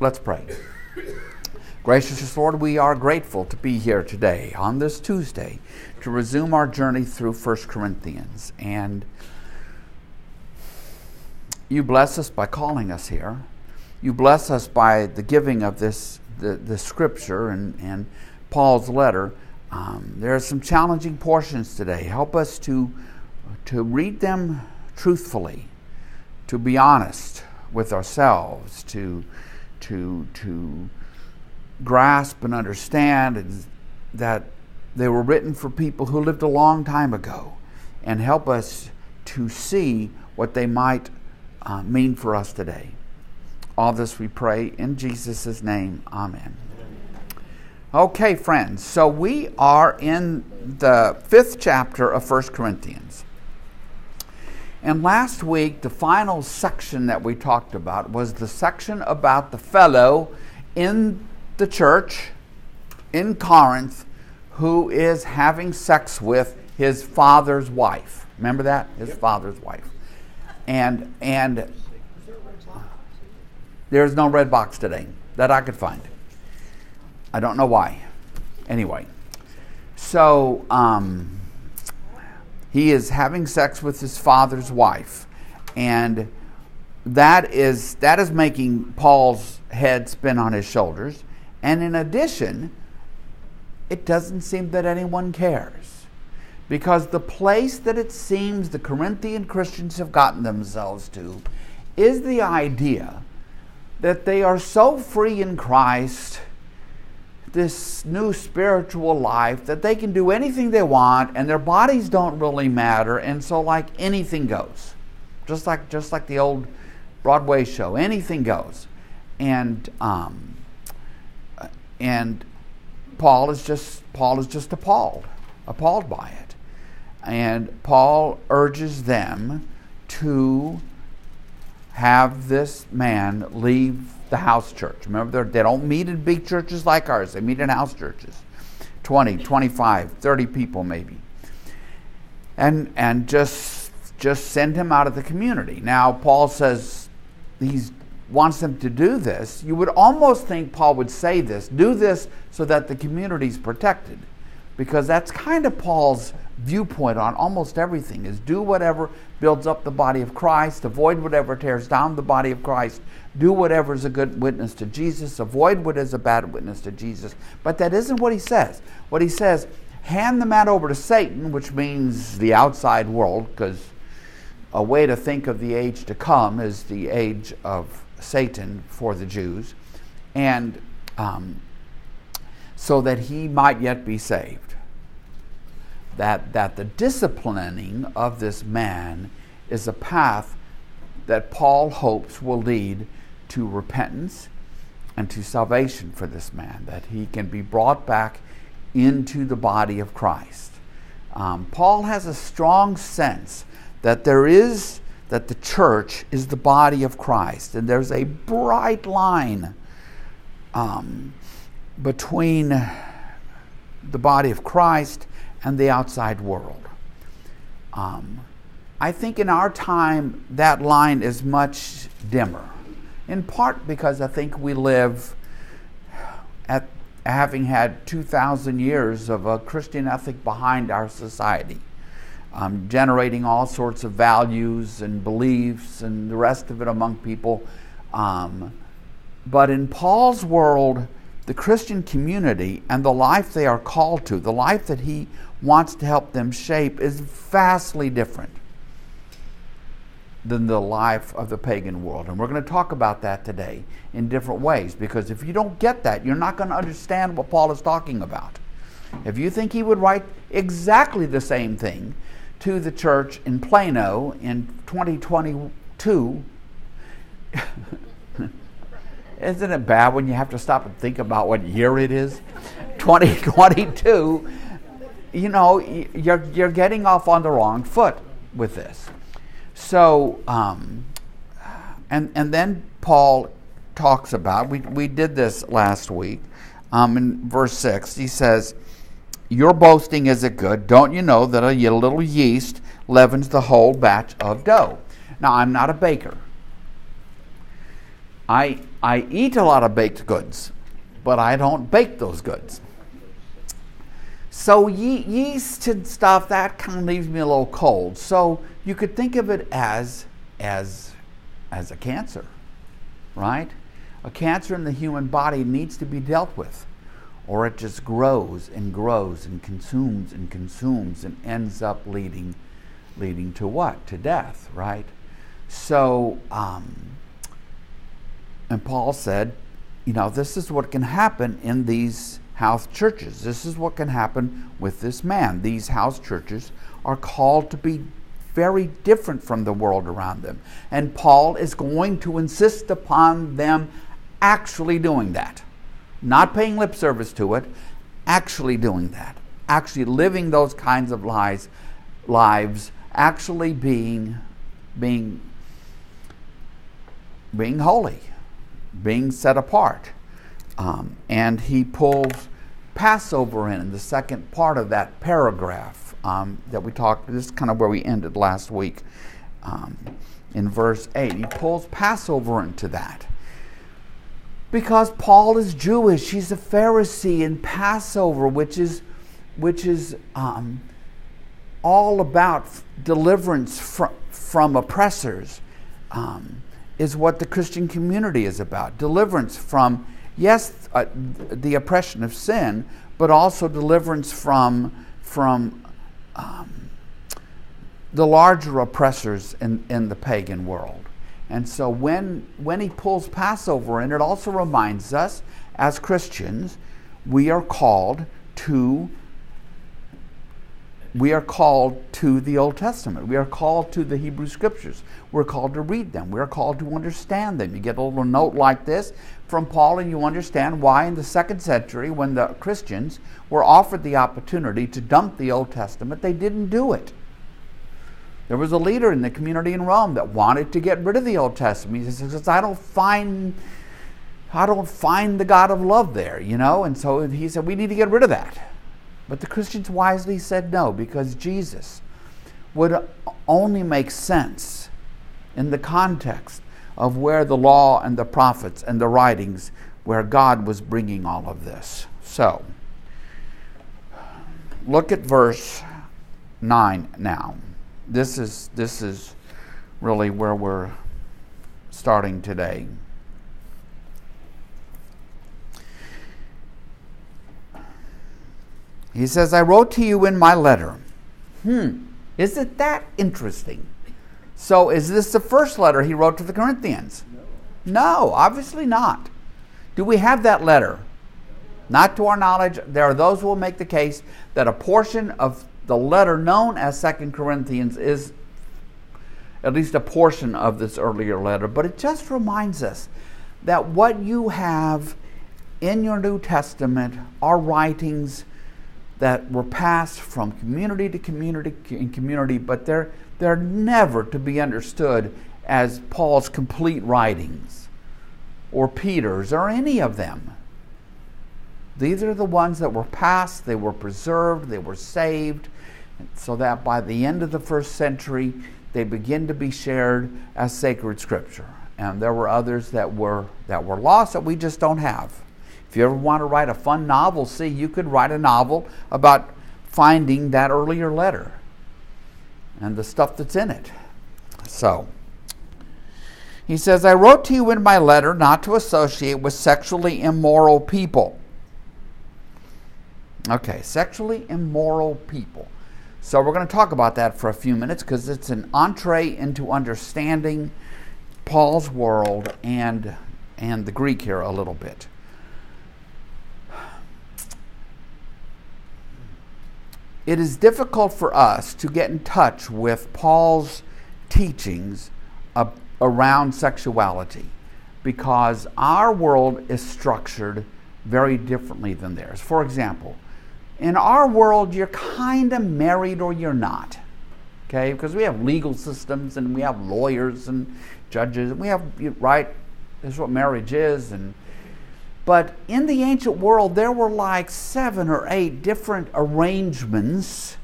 Let's pray. Gracious Lord, we are grateful to be here today on this Tuesday to resume our journey through 1 Corinthians. And you bless us by calling us here. You bless us by the giving of this the, the scripture and, and Paul's letter. Um, there are some challenging portions today. Help us to, to read them truthfully, to be honest with ourselves, to, to, to grasp and understand that they were written for people who lived a long time ago, and help us to see what they might uh, mean for us today. All this we pray in Jesus' name. Amen. Okay, friends, so we are in the fifth chapter of 1 Corinthians. And last week, the final section that we talked about was the section about the fellow in the church in Corinth who is having sex with his father's wife. Remember that? His yep. father's wife. And and there's no red box today that I could find. I don't know why. Anyway, so um, he is having sex with his father's wife, and that is that is making Paul's head spin on his shoulders. And in addition, it doesn't seem that anyone cares. Because the place that it seems the Corinthian Christians have gotten themselves to is the idea that they are so free in Christ, this new spiritual life, that they can do anything they want and their bodies don't really matter, and so like anything goes. Just like just like the old Broadway show, anything goes. And um, and Paul is just Paul is just appalled, appalled by it. And Paul urges them to have this man leave the house church. Remember, they don't meet in big churches like ours, they meet in house churches 20, 25, 30 people maybe. And, and just, just send him out of the community. Now, Paul says he wants them to do this. You would almost think Paul would say this do this so that the community is protected because that's kind of Paul's viewpoint on almost everything is do whatever builds up the body of Christ, avoid whatever tears down the body of Christ, do whatever is a good witness to Jesus, avoid what is a bad witness to Jesus. But that isn't what he says. What he says, hand the man over to Satan, which means the outside world, because a way to think of the age to come is the age of Satan for the Jews, and um, so that he might yet be saved that, that the disciplining of this man is a path that Paul hopes will lead to repentance and to salvation for this man, that he can be brought back into the body of Christ. Um, Paul has a strong sense that there is, that the church is the body of Christ, and there's a bright line um, between the body of Christ and the outside world. Um, I think in our time that line is much dimmer, in part because I think we live at having had 2,000 years of a Christian ethic behind our society, um, generating all sorts of values and beliefs and the rest of it among people. Um, but in Paul's world, the Christian community and the life they are called to, the life that he wants to help them shape, is vastly different than the life of the pagan world. And we're going to talk about that today in different ways because if you don't get that, you're not going to understand what Paul is talking about. If you think he would write exactly the same thing to the church in Plano in 2022, Isn't it bad when you have to stop and think about what year it is? 2022. You know, you're, you're getting off on the wrong foot with this. So, um, and, and then Paul talks about, we, we did this last week, um, in verse 6, he says, Your boasting is it good? Don't you know that a little yeast leavens the whole batch of dough? Now, I'm not a baker. I I eat a lot of baked goods, but I don't bake those goods. So ye- yeast and stuff that kind of leaves me a little cold. So you could think of it as as as a cancer, right? A cancer in the human body needs to be dealt with, or it just grows and grows and consumes and consumes and ends up leading leading to what? To death, right? So, um, and Paul said, you know, this is what can happen in these house churches. This is what can happen with this man. These house churches are called to be very different from the world around them. And Paul is going to insist upon them actually doing that. Not paying lip service to it, actually doing that. Actually living those kinds of lives, lives actually being being being holy, being set apart. Um, and he pulls Passover in, in the second part of that paragraph um, that we talked. This is kind of where we ended last week um, in verse 8. He pulls Passover into that. Because Paul is Jewish, he's a Pharisee, and Passover, which is, which is um, all about deliverance from, from oppressors, um, is what the Christian community is about. Deliverance from yes, uh, the oppression of sin, but also deliverance from, from um, the larger oppressors in, in the pagan world. And so when, when he pulls Passover in, it also reminds us as Christians, we are called to we are called to the Old Testament. We are called to the Hebrew Scriptures. We're called to read them. We are called to understand them. You get a little note like this from Paul, and you understand why in the second century, when the Christians were offered the opportunity to dump the Old Testament, they didn't do it. There was a leader in the community in Rome that wanted to get rid of the Old Testament. He says, I don't find I don't find the God of love there, you know? And so he said, We need to get rid of that. But the Christians wisely said no because Jesus would only make sense in the context of where the law and the prophets and the writings, where God was bringing all of this. So, look at verse 9 now. This is, this is really where we're starting today. He says, I wrote to you in my letter. Hmm, isn't that interesting? So, is this the first letter he wrote to the Corinthians? No, obviously not. Do we have that letter? Not to our knowledge. There are those who will make the case that a portion of the letter known as Second Corinthians is at least a portion of this earlier letter, but it just reminds us that what you have in your New Testament are writings that were passed from community to community in community, but they're, they're never to be understood as Paul's complete writings or Peter's or any of them. These are the ones that were passed, they were preserved, they were saved, so that by the end of the first century, they begin to be shared as sacred scripture. And there were others that were, that were lost that we just don't have. If you ever want to write a fun novel, see, you could write a novel about finding that earlier letter and the stuff that's in it. So, he says, I wrote to you in my letter not to associate with sexually immoral people. Okay, sexually immoral people. So, we're going to talk about that for a few minutes because it's an entree into understanding Paul's world and, and the Greek here a little bit. It is difficult for us to get in touch with Paul's teachings around sexuality because our world is structured very differently than theirs. For example, in our world, you're kind of married or you're not. Okay, because we have legal systems and we have lawyers and judges, and we have, right, this is what marriage is, and but in the ancient world, there were like seven or eight different arrangements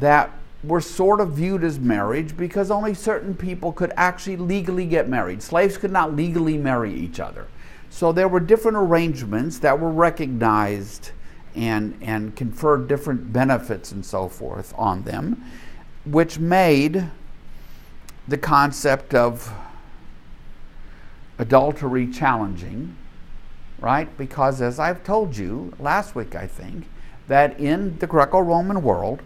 that were sort of viewed as marriage because only certain people could actually legally get married. Slaves could not legally marry each other. So there were different arrangements that were recognized and, and conferred different benefits and so forth on them, which made the concept of adultery challenging, right? Because as I've told you last week, I think, that in the Greco Roman world,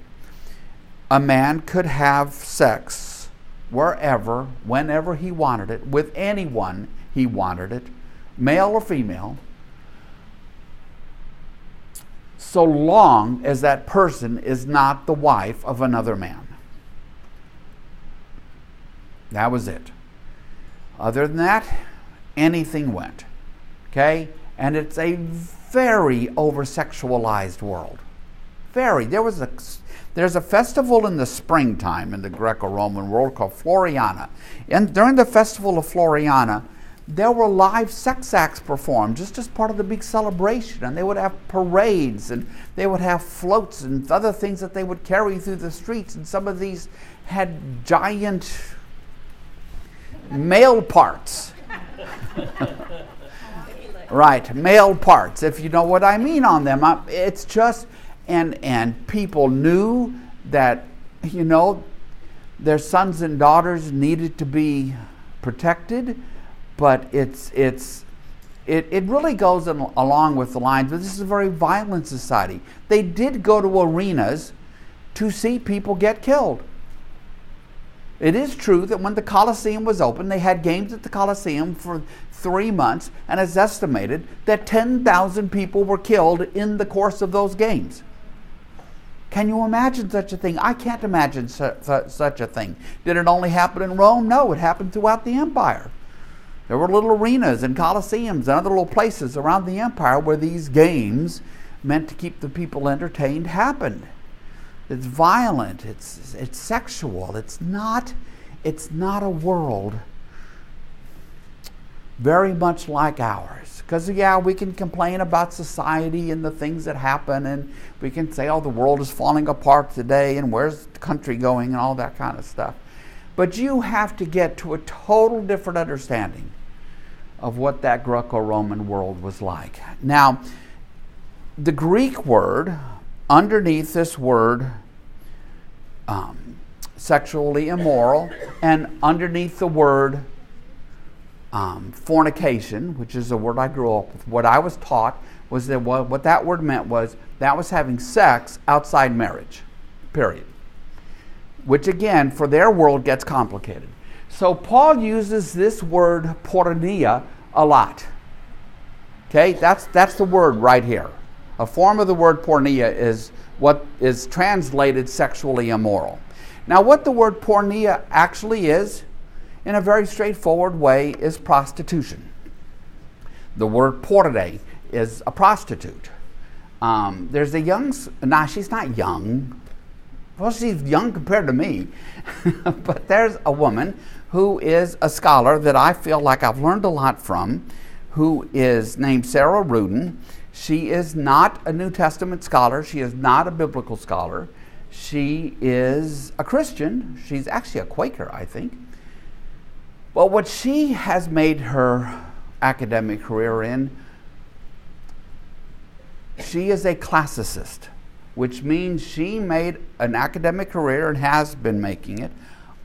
a man could have sex wherever, whenever he wanted it, with anyone he wanted it, male or female, so long as that person is not the wife of another man. That was it. Other than that, anything went. Okay? And it's a very over sexualized world. Very. There was a there's a festival in the springtime in the Greco-Roman world called Floralia. And during the festival of Floralia, there were live sex acts performed just as part of the big celebration. And they would have parades and they would have floats and other things that they would carry through the streets. And some of these had giant male parts. right, male parts, if you know what I mean on them. It's just, and, and people knew that, you know, their sons and daughters needed to be protected, but it's, it's, it, it really goes in, along with the lines, but this is a very violent society. They did go to arenas to see people get killed. It is true that when the Colosseum was open, they had games at the Colosseum for three months, and it's estimated that 10,000 people were killed in the course of those games. Can you imagine such a thing? I can't imagine su- su- such a thing. Did it only happen in Rome? No, it happened throughout the empire. There were little arenas and coliseums and other little places around the empire where these games meant to keep the people entertained happened. It's violent, it's, it's sexual, it's not, it's not a world very much like ours. Because, yeah, we can complain about society and the things that happen, and we can say, oh, the world is falling apart today, and where's the country going, and all that kind of stuff. But you have to get to a total different understanding of what that Greco Roman world was like. Now, the Greek word underneath this word, um, sexually immoral, and underneath the word um, fornication, which is a word I grew up with, what I was taught was that what, what that word meant was that was having sex outside marriage, period. Which again, for their world, gets complicated. So Paul uses this word porneia a lot. Okay, that's, that's the word right here. A form of the word porneia is what is translated sexually immoral. Now, what the word porneia actually is, in a very straightforward way is prostitution. The word porne is a prostitute. Um, there's a young, nah, she's not young. Well, she's young compared to me. but there's a woman who is a scholar that I feel like I've learned a lot from, who is named Sarah Ruden. She is not a New Testament scholar, she is not a biblical scholar. She is a Christian. She's actually a Quaker, I think. Well, what she has made her academic career in, she is a classicist, which means she made an academic career and has been making it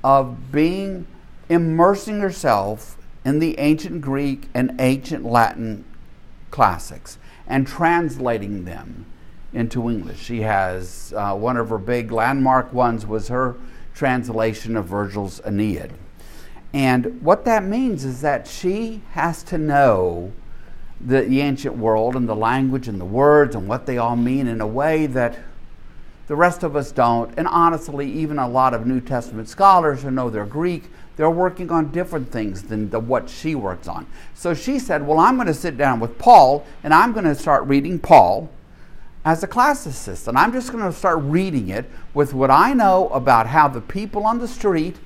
of being immersing herself in the ancient Greek and ancient Latin classics and translating them into English. She has uh, one of her big landmark ones was her translation of Virgil's Aeneid. And what that means is that she has to know the, the, ancient world and the language and the words and what they all mean in a way that the rest of us don't. And honestly, even a lot of New Testament scholars who know their Greek, they're working on different things than the, what she works on. So she said, Well, I'm going to sit down with Paul and I'm going to start reading Paul as a classicist. And I'm just going to start reading it with what I know about how the people on the street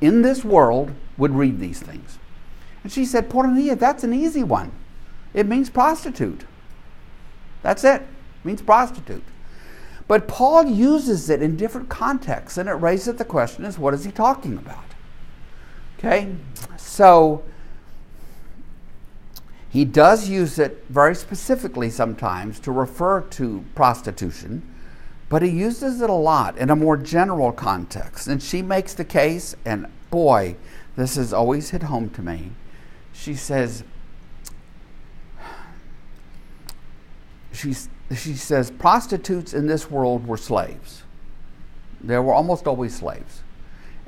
in this world would read these things. And she said, Porneia, that's an easy one. It means prostitute. That's it. it. Means prostitute. But Paul uses it in different contexts, and it raises the question is what is he talking about? Okay? So he does use it very specifically sometimes to refer to prostitution, but he uses it a lot in a more general context. And she makes the case, and boy, this has always hit home to me. She says, she, she says, prostitutes in this world were slaves. They were almost always slaves.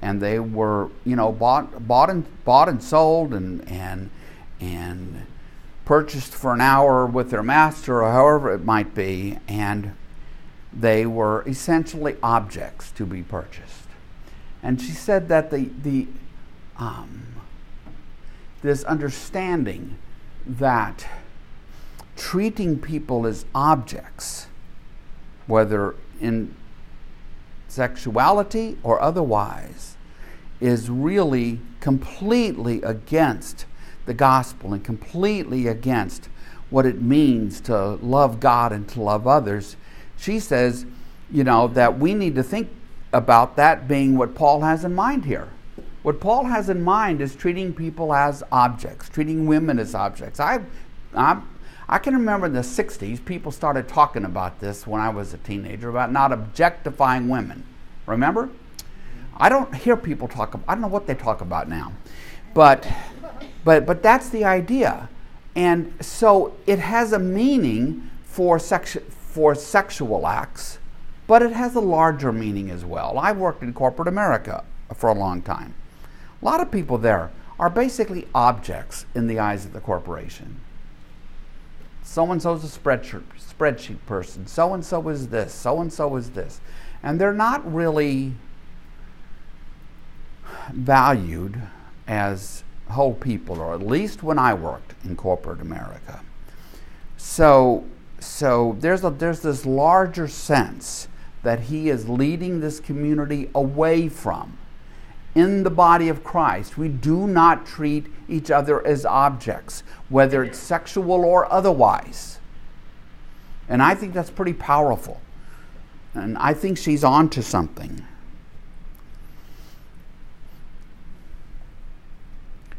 And they were, you know, bought, bought, and, bought and sold and, and, and purchased for an hour with their master or however it might be, and they were essentially objects to be purchased. And she said that the, the um, this understanding that treating people as objects, whether in sexuality or otherwise, is really completely against the gospel and completely against what it means to love God and to love others, she says, you know, that we need to think about that being what Paul has in mind here. What Paul has in mind is treating people as objects, treating women as objects. I, I, I can remember in the 60s, people started talking about this when I was a teenager about not objectifying women. Remember? I don't hear people talk about, I don't know what they talk about now. But but, but that's the idea. And so it has a meaning for, sexu- for sexual acts, but it has a larger meaning as well. I worked in corporate America for a long time. A lot of people there are basically objects in the eyes of the corporation. So and so's a spreadsheet, spreadsheet person. So and so is this. So and so is this. And they're not really valued as whole people, or at least when I worked in corporate America. So, so there's, a, there's this larger sense that he is leading this community away from. In the body of Christ, we do not treat each other as objects, whether it's sexual or otherwise. And I think that's pretty powerful. And I think she's on to something.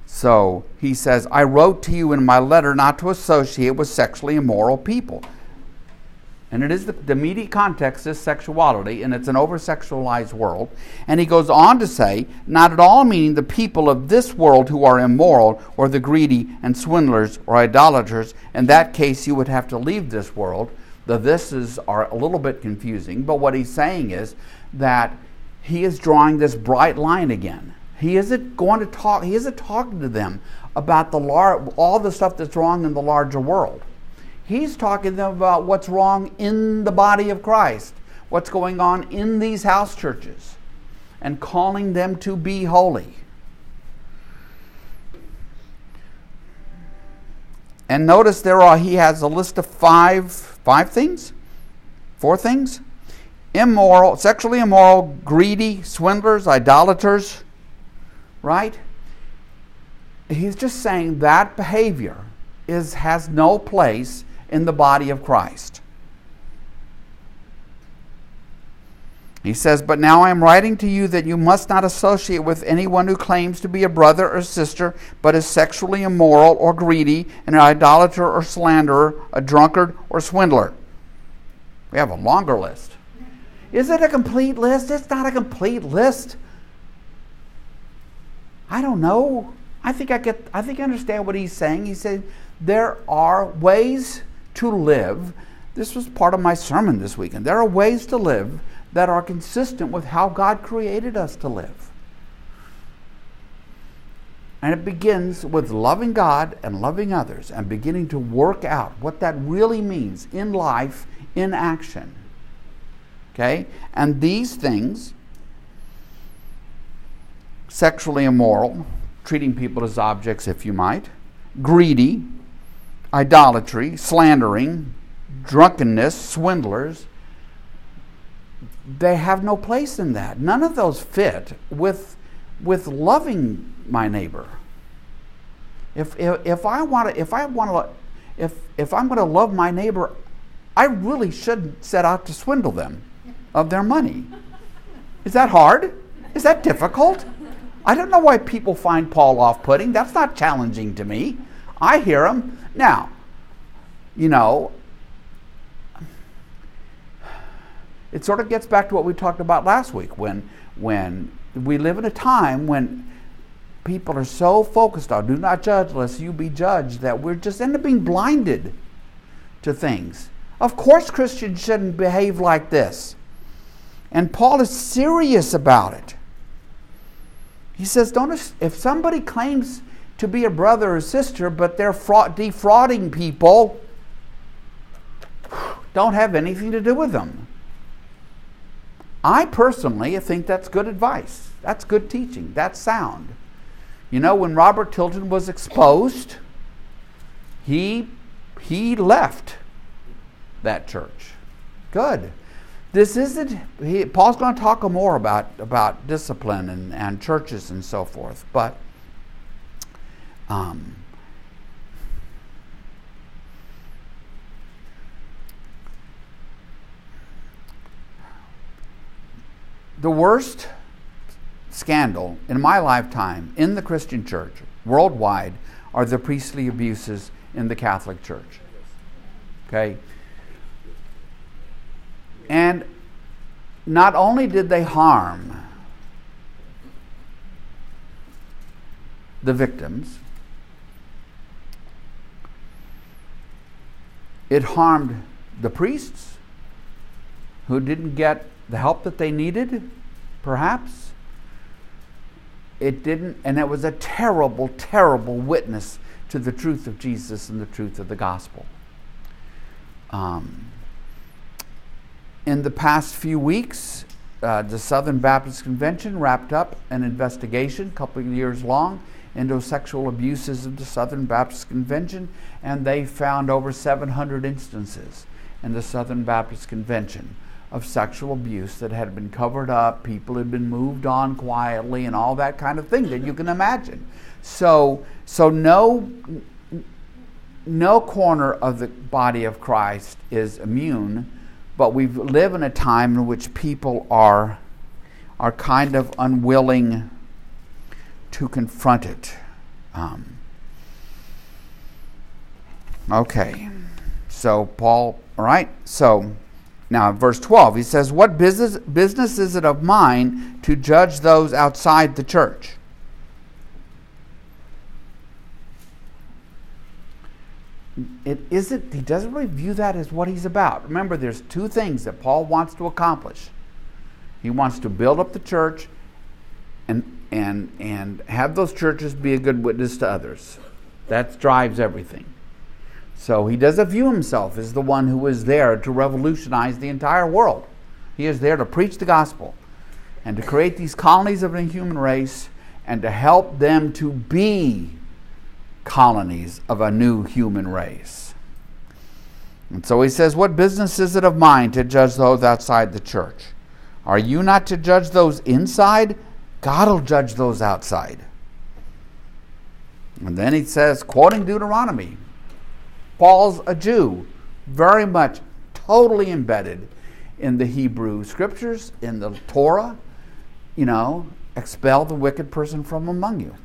So he says, I wrote to you in my letter not to associate with sexually immoral people. And it is the, the context is sexuality, and it's an over sexualized world. And he goes on to say, not at all meaning the people of this world who are immoral, or the greedy and swindlers or idolaters. In that case, you would have to leave this world. The thises are a little bit confusing, but what he's saying is that he is drawing this bright line again. He isn't going to talk, he isn't talking to them about the lar- all the stuff that's wrong in the larger world. He's talking to them about what's wrong in the body of Christ, what's going on in these house churches, and calling them to be holy. And notice there are he has a list of five five things? Four things? Immoral, sexually immoral, greedy, swindlers, idolaters, right? He's just saying that behavior is, has no place in the body of Christ. He says, But now I am writing to you that you must not associate with anyone who claims to be a brother or sister, but is sexually immoral or greedy, an idolater or slanderer, a drunkard or swindler. We have a longer list. Is it a complete list? It's not a complete list. I don't know. I think I get I think I understand what he's saying. He said there are ways to live. This was part of my sermon this weekend. There are ways to live that are consistent with how God created us to live. And it begins with loving God and loving others and beginning to work out what that really means in life, in action. Okay? And these things sexually immoral, treating people as objects, if you might, greedy, idolatry, slandering, drunkenness, swindlers. They have no place in that. None of those fit with, with loving my neighbor. If, if, if I want to, if I want to, if, if I'm going to love my neighbor, I really shouldn't set out to swindle them of their money. Is that hard? Is that difficult? I don't know why people find Paul off putting. That's not challenging to me. I hear him. Now, you know, it sort of gets back to what we talked about last week when when we live in a time when people are so focused on do not judge lest you be judged that we're just end up being blinded to things. Of course Christians shouldn't behave like this. And Paul is serious about it. He says, don't if somebody claims to be a brother or sister, but they're fraud, defrauding people, don't have anything to do with them. I personally think that's good advice. That's good teaching. That's sound. You know, when Robert Tilton was exposed, he he left that church. Good. This isn't. He, Paul's going to talk more about about discipline and, and churches and so forth, but. Um, the worst scandal in my lifetime in the Christian church worldwide are the priestly abuses in the Catholic Church. Okay? And not only did they harm the victims, it harmed the priests who didn't get the help that they needed, perhaps. It didn't, and it was a terrible, terrible witness to the truth of Jesus and the truth of the gospel. Um, in the past few weeks, uh, the Southern Baptist Convention wrapped up an investigation, a couple of years long, into sexual abuses of the Southern Baptist Convention, and they found over 700 instances in the Southern Baptist Convention of sexual abuse that had been covered up, people had been moved on quietly, and all that kind of thing that you can imagine. So, so no, no corner of the body of Christ is immune, but we live in a time in which people are, are kind of unwilling to confront it. Um, okay, so Paul, all right, so now, verse 12, he says, What business, business is it of mine to judge those outside the church? It isn't, he doesn't really view that as what he's about. Remember, there's two things that Paul wants to accomplish. He wants to build up the church and, and, and have those churches be a good witness to others. That drives everything. So he doesn't view himself as the one who is there to revolutionize the entire world. He is there to preach the gospel and to create these colonies of the human race and to help them to be colonies of a new human race. And so he says, What business is it of mine to judge those outside the church? Are you not to judge those inside? God will judge those outside. And then he says, quoting Deuteronomy, Paul's a Jew, very much totally embedded in the Hebrew scriptures, in the Torah. You know, expel the wicked person from among you.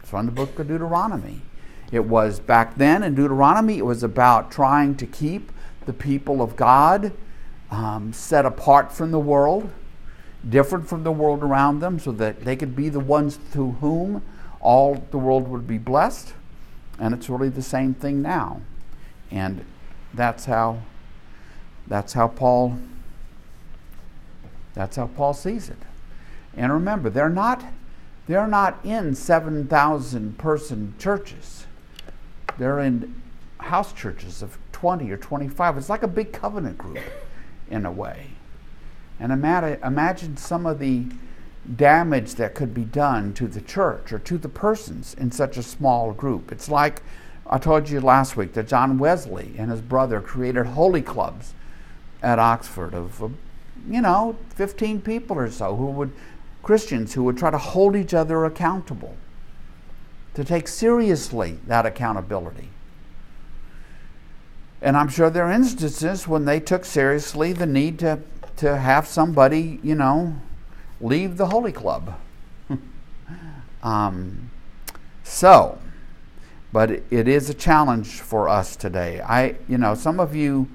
It's from the book of Deuteronomy. It was back then in Deuteronomy, it was about trying to keep the people of God um, set apart from the world, different from the world around them, so that they could be the ones through whom all the world would be blessed. And it's really the same thing now. And that's how that's how Paul that's how Paul sees it. And remember, they're not they're not in 7,000 person churches. They're in house churches of 20 or 25. It's like a big covenant group in a way. And imagine some of the damage that could be done to the church or to the persons in such a small group. It's like I told you last week that John Wesley and his brother created holy clubs at Oxford of, uh, you know, 15 people or so who would, Christians who would try to hold each other accountable, to take seriously that accountability. And I'm sure there are instances when they took seriously the need to, to have somebody, you know, leave the holy club. um, so, but it is a challenge for us today. I, you know, some of you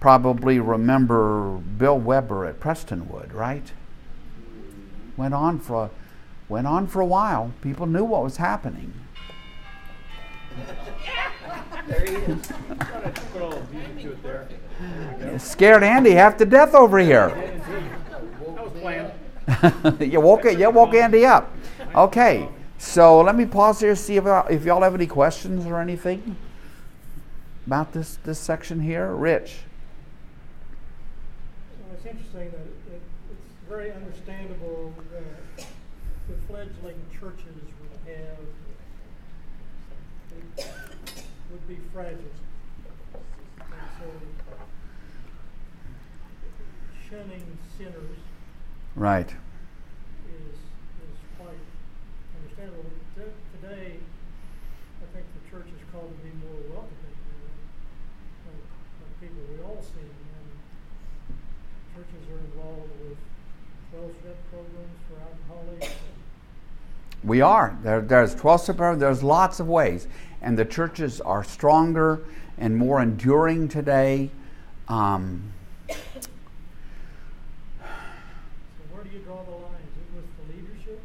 probably remember Bill Weber at Prestonwood, right? Went on for went on for a while. People knew what was happening. there he is. Scared Andy half to death over here. That you woke you woke Andy up. Okay. So let me pause here, see if, uh, if y'all have any questions or anything about this, this section here. Rich. Well, it's interesting that it, it's very understandable that the fledgling churches would have would fragile. And so shunning sinners. Right. Is, is quite understandable. Today, I think the church is called to be more welcoming of, of people we all see. And churches are involved with fellowship programs for alcoholics. We are. There, there's 12 step programs, there's lots of ways. And the churches are stronger and more enduring today. Um, so where do you draw the line? Is it with the leadership?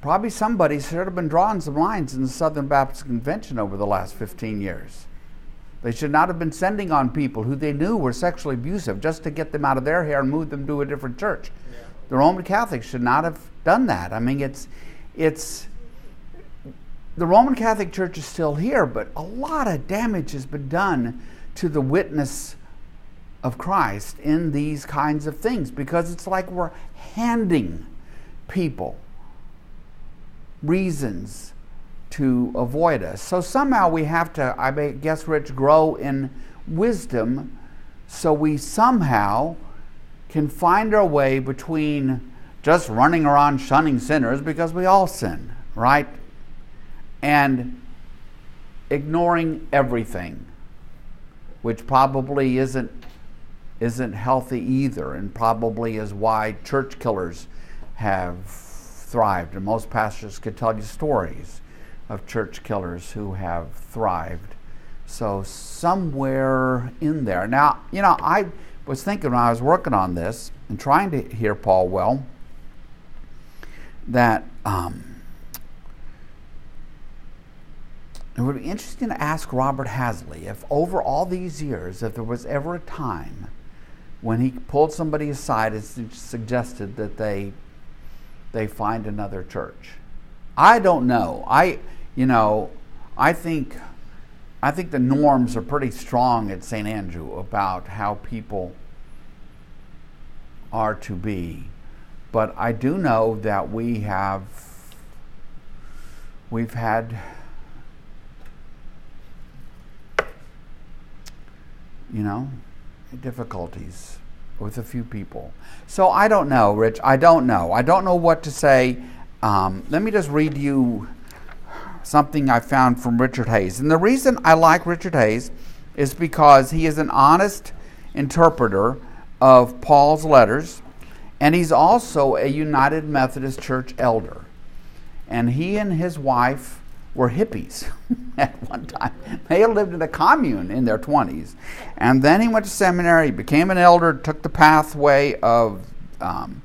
Probably somebody should have been drawing some lines in the Southern Baptist Convention over the last 15 years. They should not have been sending on people who they knew were sexually abusive just to get them out of their hair and move them to a different church. Yeah. The Roman Catholics should not have done that. I mean, it's, it's, the Roman Catholic Church is still here, but a lot of damage has been done to the witness of Christ in these kinds of things because it's like we're handing people reasons to avoid us. So somehow we have to, I guess, Rich, grow in wisdom so we somehow can find our way between just running around shunning sinners because we all sin, right? And ignoring everything, which probably isn't isn't healthy either, and probably is why church killers have thrived. And most pastors could tell you stories of church killers who have thrived. So, somewhere in there. Now, you know, I was thinking when I was working on this and trying to hear Paul well that um, it would be interesting to ask Robert Hasley if over all these years, if there was ever a time when he pulled somebody aside and suggested that they they find another church. I don't know. I, you know, I think, I think the norms are pretty strong at St. Andrew about how people are to be. But I do know that we have, we've had, you know, difficulties with a few people. So I don't know, Rich. I don't know. I don't know what to say. Um, let me just read you something I found from Richard Hays. And the reason I like Richard Hays is because he is an honest interpreter of Paul's letters, and he's also a United Methodist Church elder. And he and his wife were hippies at one time. They lived in a commune in their 20s. And then he went to seminary, became an elder, took the pathway of um,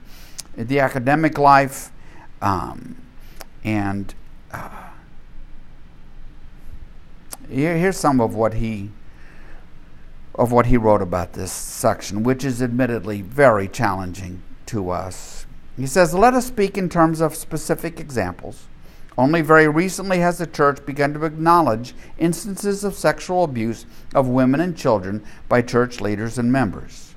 the academic life, um, and uh, here, here's some of what he of what he wrote about this section, which is admittedly very challenging to us. He says, "Let us speak in terms of specific examples." Only very recently has the church begun to acknowledge instances of sexual abuse of women and children by church leaders and members.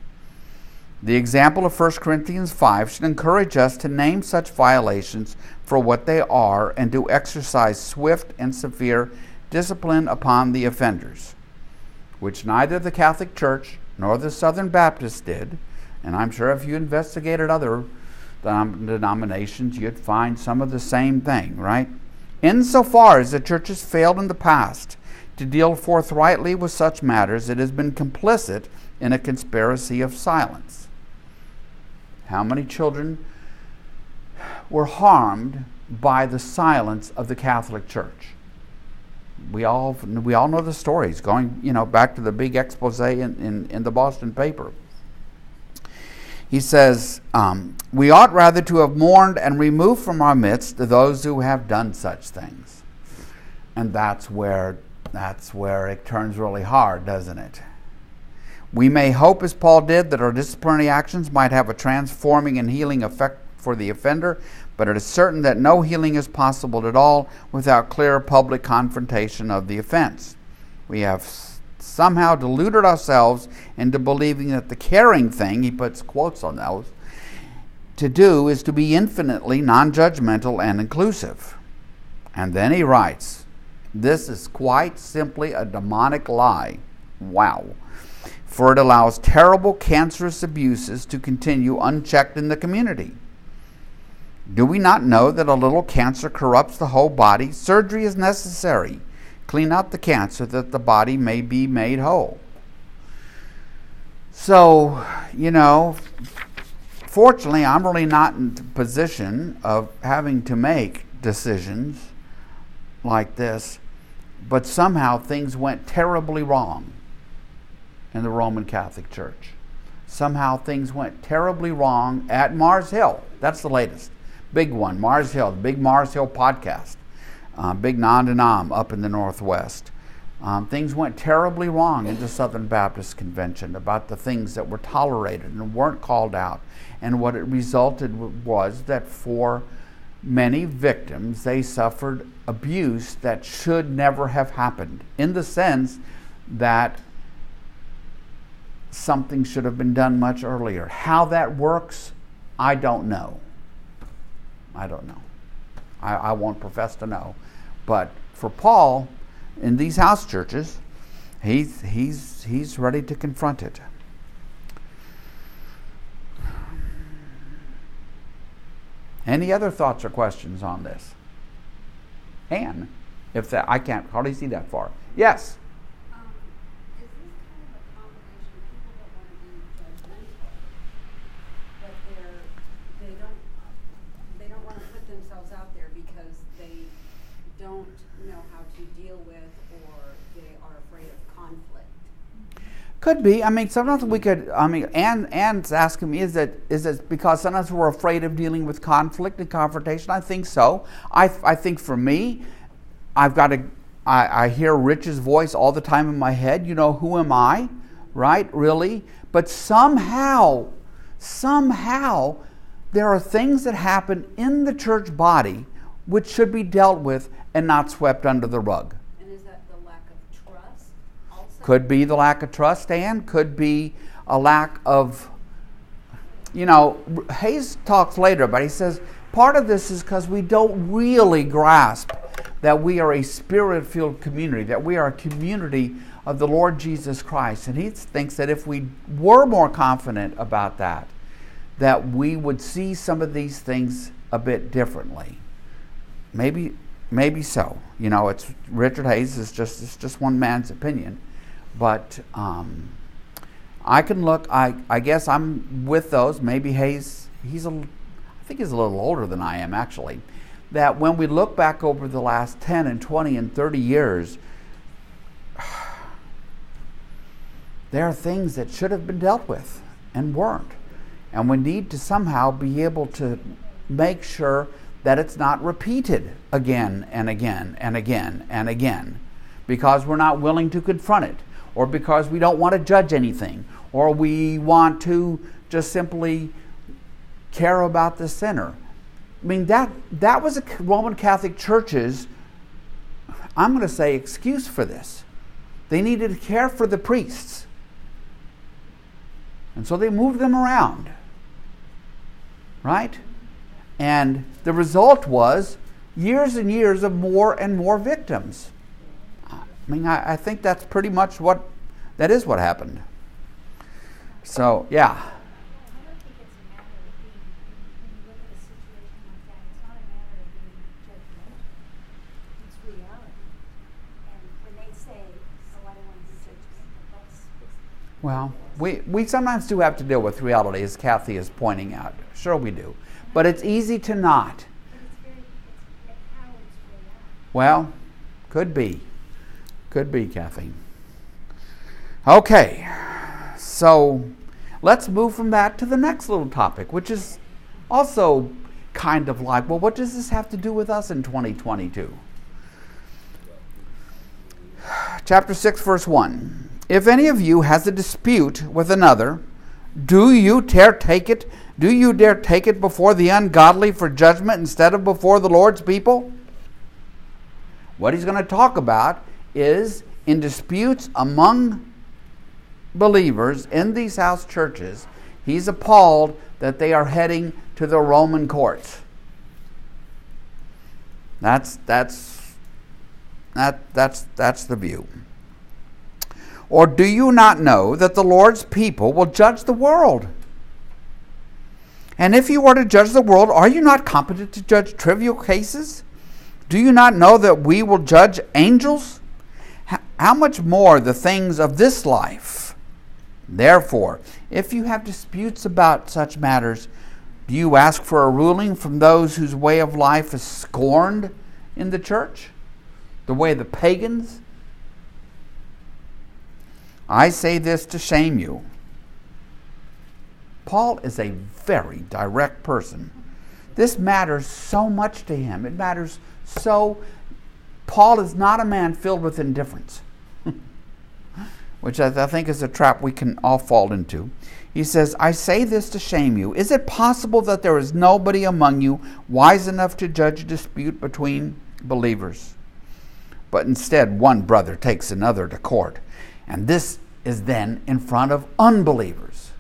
The example of 1 Corinthians 5 should encourage us to name such violations for what they are and to exercise swift and severe discipline upon the offenders, which neither the Catholic Church nor the Southern Baptists did. And I'm sure if you investigated other denominations, you'd find some of the same thing, right? Insofar as the church has failed in the past to deal forthrightly with such matters, it has been complicit in a conspiracy of silence. How many children were harmed by the silence of the Catholic Church. We all, we all know the stories, going you know, back to the big expose in, in, in the Boston paper. He says, um, We ought rather to have mourned and removed from our midst those who have done such things. And that's where, that's where it turns really hard, doesn't it? We may hope, as Paul did, that our disciplinary actions might have a transforming and healing effect for the offender, but it is certain that no healing is possible at all without clear public confrontation of the offense. We have somehow deluded ourselves into believing that the caring thing, he puts quotes on those, to do is to be infinitely non judgmental and inclusive. And then he writes, This is quite simply a demonic lie. Wow. For it allows terrible cancerous abuses to continue unchecked in the community. Do we not know that a little cancer corrupts the whole body? Surgery is necessary. Clean out the cancer that the body may be made whole. So, you know, fortunately, I'm really not in the position of having to make decisions like this, but somehow things went terribly wrong in the Roman Catholic Church. Somehow things went terribly wrong at Mars Hill. That's the latest big one, Mars Hill, the big Mars Hill podcast, uh, big non denom up in the Northwest. Um, things went terribly wrong in the Southern Baptist Convention about the things that were tolerated and weren't called out. And what it resulted was that for many victims, they suffered abuse that should never have happened, in the sense that something should have been done much earlier. How that works, I don't know. I don't know. I, I won't profess to know. But for Paul, in these house churches, he's, he's, he's ready to confront it. Any other thoughts or questions on this? Anne, if that I can't hardly see that far. Yes. Could be. I mean, sometimes we could. I mean, and Anne's asking me, is it is it because sometimes we're afraid of dealing with conflict and confrontation? I think so. I I think for me, I've got to. I, I hear Rich's voice all the time in my head. You know, who am I? Right? Really? But somehow, somehow, there are things that happen in the church body which should be dealt with and not swept under the rug. Could be the lack of trust, and could be a lack of, you know, Hays talks later, but he says part of this is because we don't really grasp that we are a spirit filled community, that we are a community of the Lord Jesus Christ. And he thinks that if we were more confident about that, that we would see some of these things a bit differently. Maybe, maybe so. You know, it's Richard Hays is just it's just one man's opinion. But um, I can look. I I guess I'm with those. Maybe Hays. He's a. I think he's a little older than I am actually. That when we look back over the last 10 and 20 and 30 years, there are things that should have been dealt with and weren't. And we need to somehow be able to make sure that it's not repeated again and again and again and again because we're not willing to confront it or because we don't want to judge anything, or we want to just simply care about the sinner. I mean, that, that was a Roman Catholic Church's, I'm going to say, excuse for this. They needed to care for the priests. And so they moved them around. Right? And the result was years and years of more and more victims. I mean, I, I think that's pretty much what, that is what happened. So, yeah. Well, we, we sometimes do have to deal with reality, as Kathy is pointing out. Sure, we do. But it's easy to not. Well, could be. Could be, Kathy. Okay, so let's move from that to the next little topic, which is also kind of like, well, what does this have to do with us in 2022? Chapter 6, verse 1. If any of you has a dispute with another, do you dare take it? Do you dare take it before the ungodly for judgment instead of before the Lord's people? What he's going to talk about is in disputes among believers in these house churches, he's appalled that they are heading to the Roman courts. That's that's that that's that's the view. Or do you not know that the Lord's people will judge the world? And if you are to judge the world, are you not competent to judge trivial cases? Do you not know that we will judge angels? How much more the things of this life? Therefore, if you have disputes about such matters, do you ask for a ruling from those whose way of life is scorned in the church? The way of the pagans? I say this to shame you. Paul is a very direct person. This matters so much to him. It matters so. Paul is not a man filled with indifference, which I think is a trap we can all fall into. He says, I say this to shame you. Is it possible that there is nobody among you wise enough to judge a dispute between believers? But instead, one brother takes another to court, and this is then in front of unbelievers.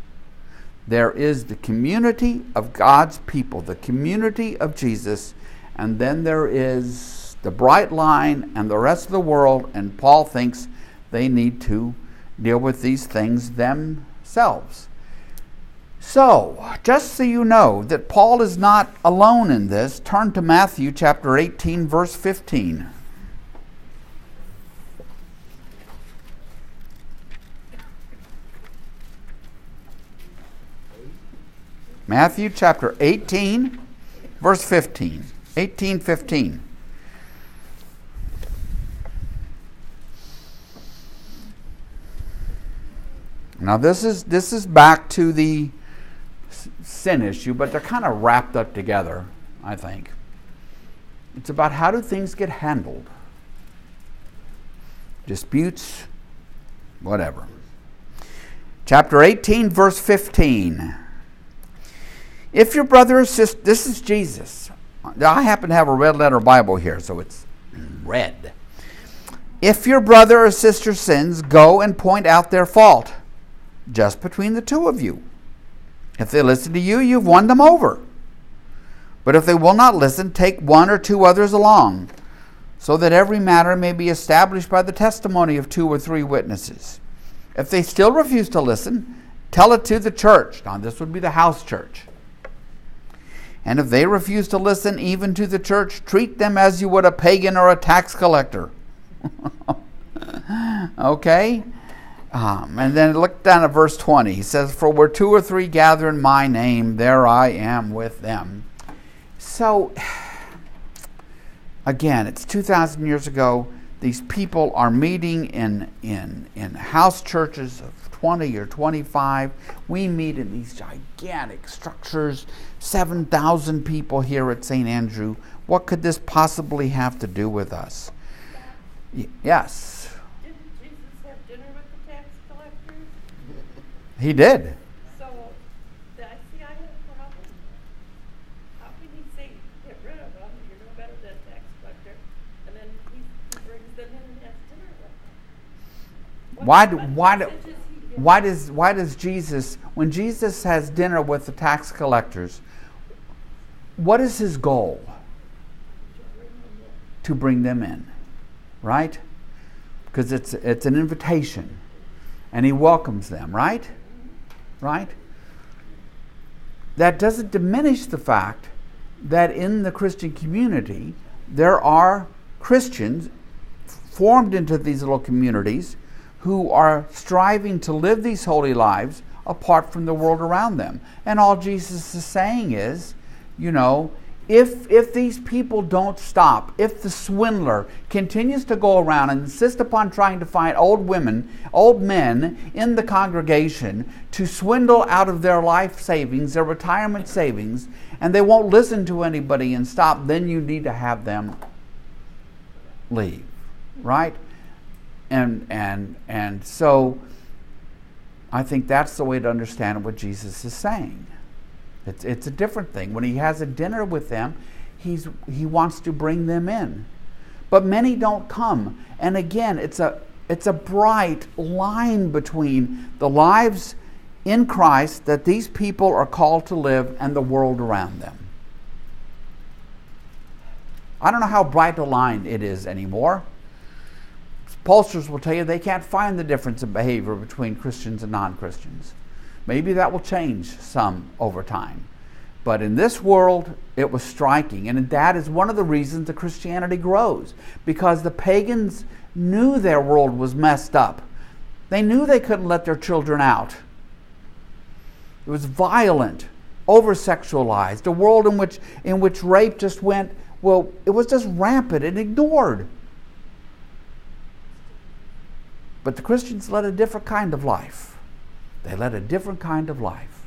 There is the community of God's people, the community of Jesus, and then there is the bright line and the rest of the world, and Paul thinks they need to deal with these things themselves. So, just so you know that Paul is not alone in this, turn to Matthew chapter 18, verse 15. Matthew chapter 18, verse 15. 18, 15. Now this is this is back to the sin issue, but they're kind of wrapped up together, I think. It's about how do things get handled? Disputes, whatever. Chapter 18, verse 15. If your brother or sister, this is Jesus. I happen to have a red letter Bible here, so it's red. If your brother or sister sins, go and point out their fault, just between the two of you. If they listen to you, you've won them over. But if they will not listen, take one or two others along, so that every matter may be established by the testimony of two or three witnesses. If they still refuse to listen, tell it to the church. Now, this would be the house church. And if they refuse to listen even to the church, treat them as you would a pagan or a tax collector. okay? Um, and then look down at verse 20. He says, For where two or three gather in my name, there I am with them. So, again, it's 2,000 years ago. These people are meeting in, in, in house churches of 20 or 25. We meet in these gigantic structures, 7,000 people here at St. Andrew. What could this possibly have to do with us? Y- yes. Didn't Jesus have dinner with the tax collectors? He did. So, I see, I a problem. How can he say, get rid of them, you're no better than a tax collector, and then he he brings them in and has dinner with them? What- Why do- why do- message is he giving? Why does, why does Jesus, when Jesus has dinner with the tax collectors, what is his goal? To bring them in, right? Because it's, it's an invitation and he welcomes them, right? Right? That doesn't diminish the fact that in the Christian community, there are Christians formed into these little communities who are striving to live these holy lives apart from the world around them. And all Jesus is saying is, you know, if, if these people don't stop, if the swindler continues to go around and insist upon trying to find old women, old men in the congregation to swindle out of their life savings, their retirement savings, and they won't listen to anybody and stop, then you need to have them leave, right? And and and so I think that's the way to understand what Jesus is saying. It's, it's a different thing. When he has a dinner with them, he's, he wants to bring them in. But many don't come. And again, it's a, it's a bright line between the lives in Christ that these people are called to live and the world around them. I don't know how bright a line it is anymore. Pollsters will tell you they can't find the difference in behavior between Christians and non Christians. Maybe that will change some over time. But in this world, it was striking. And that is one of the reasons that Christianity grows, because the pagans knew their world was messed up. They knew they couldn't let their children out. It was violent, over sexualized, a world in which, in which rape just went, well, it was just rampant and ignored. But the Christians led a different kind of life. They led a different kind of life.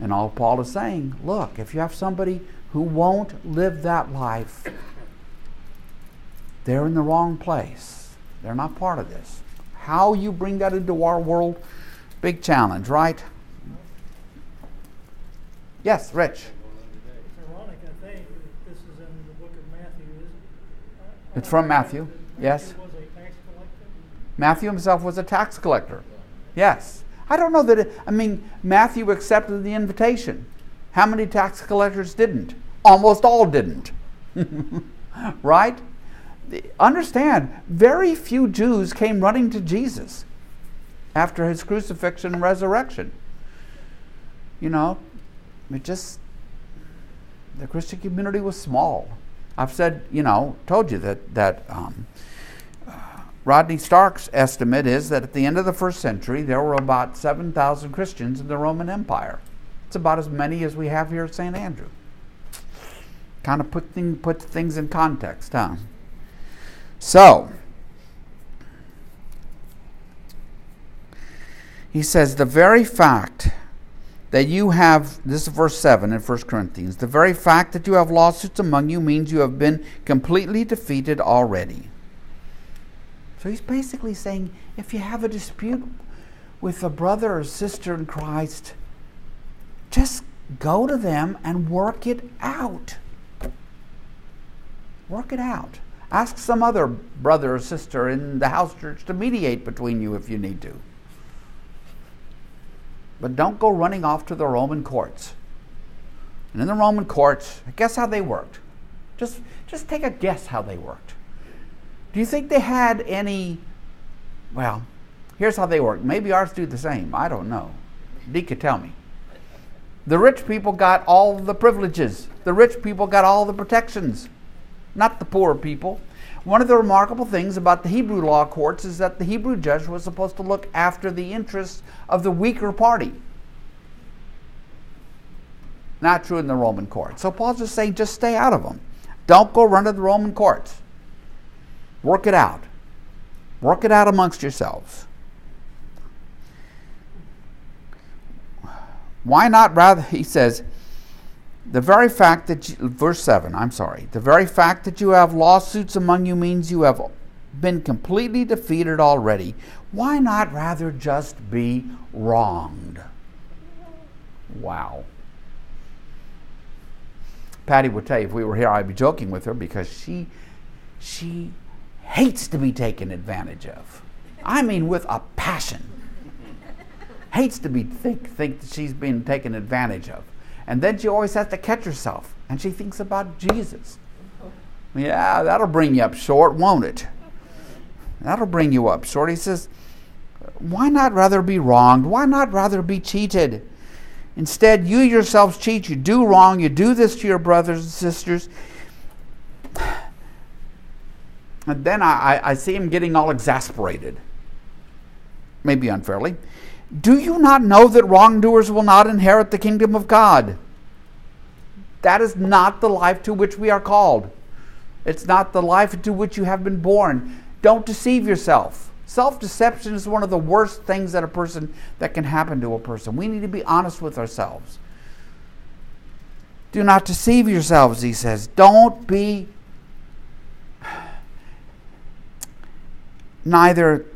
And all Paul is saying look, if you have somebody who won't live that life, they're in the wrong place. They're not part of this. How you bring that into our world, big challenge, right? Yes, Rich. It's ironic, I think, that this is in the book of Matthew, isn't it? It's from Matthew, yes. Matthew was a tax collector. Matthew himself was a tax collector. Yes. I don't know that, it, I mean, Matthew accepted the invitation. How many tax collectors didn't? Almost all didn't. right? Understand, very few Jews came running to Jesus after his crucifixion and resurrection. You know, it just, the Christian community was small. I've said, you know, told you that, that um, Rodney Stark's estimate is that at the end of the first century, there were about 7,000 Christians in the Roman Empire. It's about as many as we have here at St. Andrew. Kind of put, thing, put things in context, huh? So, he says, the very fact that you have, this is verse 7 in 1 Corinthians, the very fact that you have lawsuits among you means you have been completely defeated already. So he's basically saying if you have a dispute with a brother or sister in Christ, just go to them and work it out. Work it out. Ask some other brother or sister in the house church to mediate between you if you need to. But don't go running off to the Roman courts. And in the Roman courts, guess how they worked? Just, just take a guess how they worked. Do you think they had any? Well, here's how they worked. Maybe ours do the same. I don't know. Dee could tell me. The rich people got all the privileges. The rich people got all the protections, not the poor people. One of the remarkable things about the Hebrew law courts is that the Hebrew judge was supposed to look after the interests of the weaker party. Not true in the Roman court. So Paul's just saying, just stay out of them. Don't go run to the Roman courts. Work it out. Work it out amongst yourselves. Why not rather, he says, the very fact that, you, verse 7, I'm sorry, the very fact that you have lawsuits among you means you have been completely defeated already. Why not rather just be wronged? Wow. Patty would tell you if we were here, I'd be joking with her because she, she hates to be taken advantage of. I mean, with a passion. hates to be think think that she's being taken advantage of. And then she always has to catch herself, and she thinks about Jesus. Yeah, that'll bring you up short, won't it? That'll bring you up short. He says, Why not rather be wronged? Why not rather be cheated? Instead, you yourselves cheat. You do wrong. You do this to your brothers and sisters. And then I, I see him getting all exasperated, maybe unfairly. Do you not know that wrongdoers will not inherit the kingdom of God? that is not the life to which we are called. It's not the life to which you have been born. Don't deceive yourself. Self-deception is one of the worst things that a person that can happen to a person. We need to be honest with ourselves. Do not deceive yourselves, he says. Don't be neither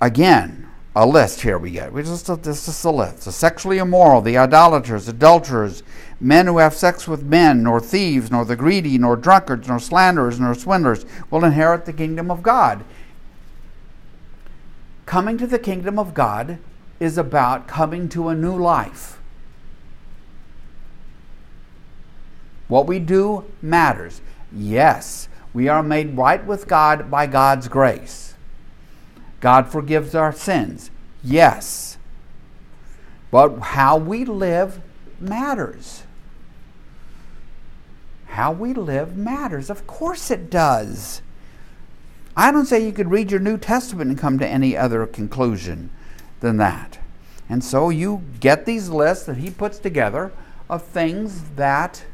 again a list here we get. We just this is a list. The sexually immoral, the idolaters, adulterers, men who have sex with men, nor thieves, nor the greedy, nor drunkards, nor slanderers, nor swindlers will inherit the kingdom of God. Coming to the kingdom of God is about coming to a new life. What we do matters. Yes, we are made right with God by God's grace. God forgives our sins. Yes. But how we live matters. How we live matters. Of course it does. I don't say you could read your New Testament and come to any other conclusion than that. And so you get these lists that he puts together of things that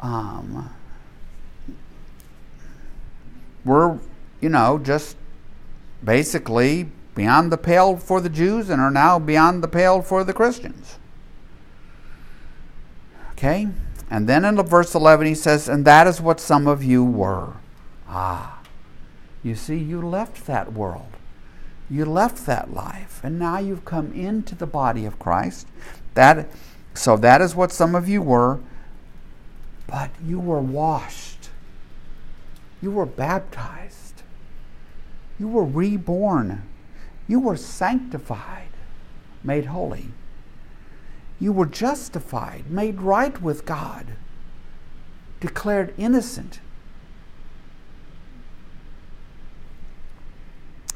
um, were, you know, just basically beyond the pale for the Jews and are now beyond the pale for the Christians. Okay? And then in verse 11 he says, And that is what some of you were. Ah. You see, you left that world. You left that life. And now you've come into the body of Christ. That, so that is what some of you were. But you were washed. You were baptized. You were reborn. You were sanctified, made holy. You were justified, made right with God, declared innocent.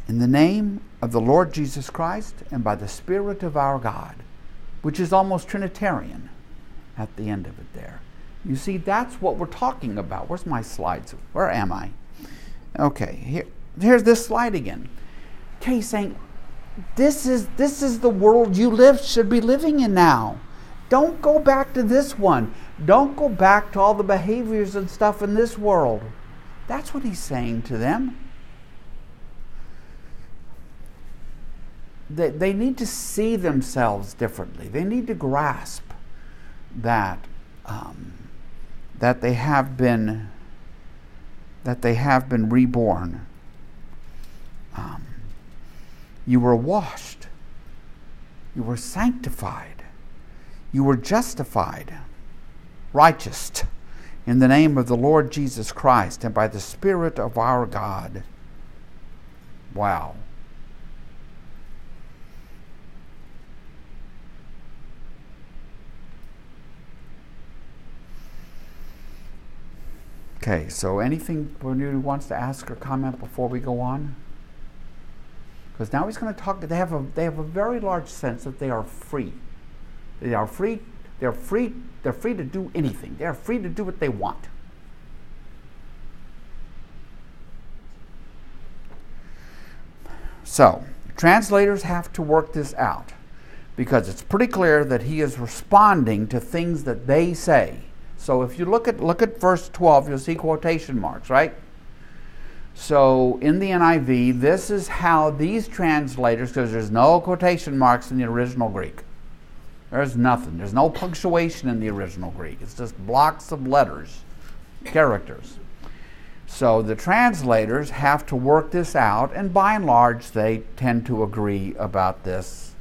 In the name of the Lord Jesus Christ and by the Spirit of our God, which is almost Trinitarian at the end of it there. You see, that's what we're talking about. Where's my slides? Where am I? Okay, here, here's this slide again. Okay, saying, this is this is the world you live should be living in now. Don't go back to this one. Don't go back to all the behaviors and stuff in this world. That's what he's saying to them. They, they need to see themselves differently. They need to grasp that um, that they have been that they have been reborn. Um, you were washed. You were sanctified. You were justified, righteous in the name of the Lord Jesus Christ and by the Spirit of our God. Wow. Okay, so anything Bermuda wants to ask or comment before we go on? Because now he's going to talk. They have a they have a very large sense that they are free. They are free. They're free. They're free to do anything. They are free to do what they want. So translators have to work this out because it's pretty clear that he is responding to things that they say. So if you look at look at verse 12, you'll see quotation marks, right? So in the NIV, this is how these translators, because there's no quotation marks in the original Greek. There's nothing. There's no punctuation in the original Greek. It's just blocks of letters, characters. So the translators have to work this out, and by and large, they tend to agree about this.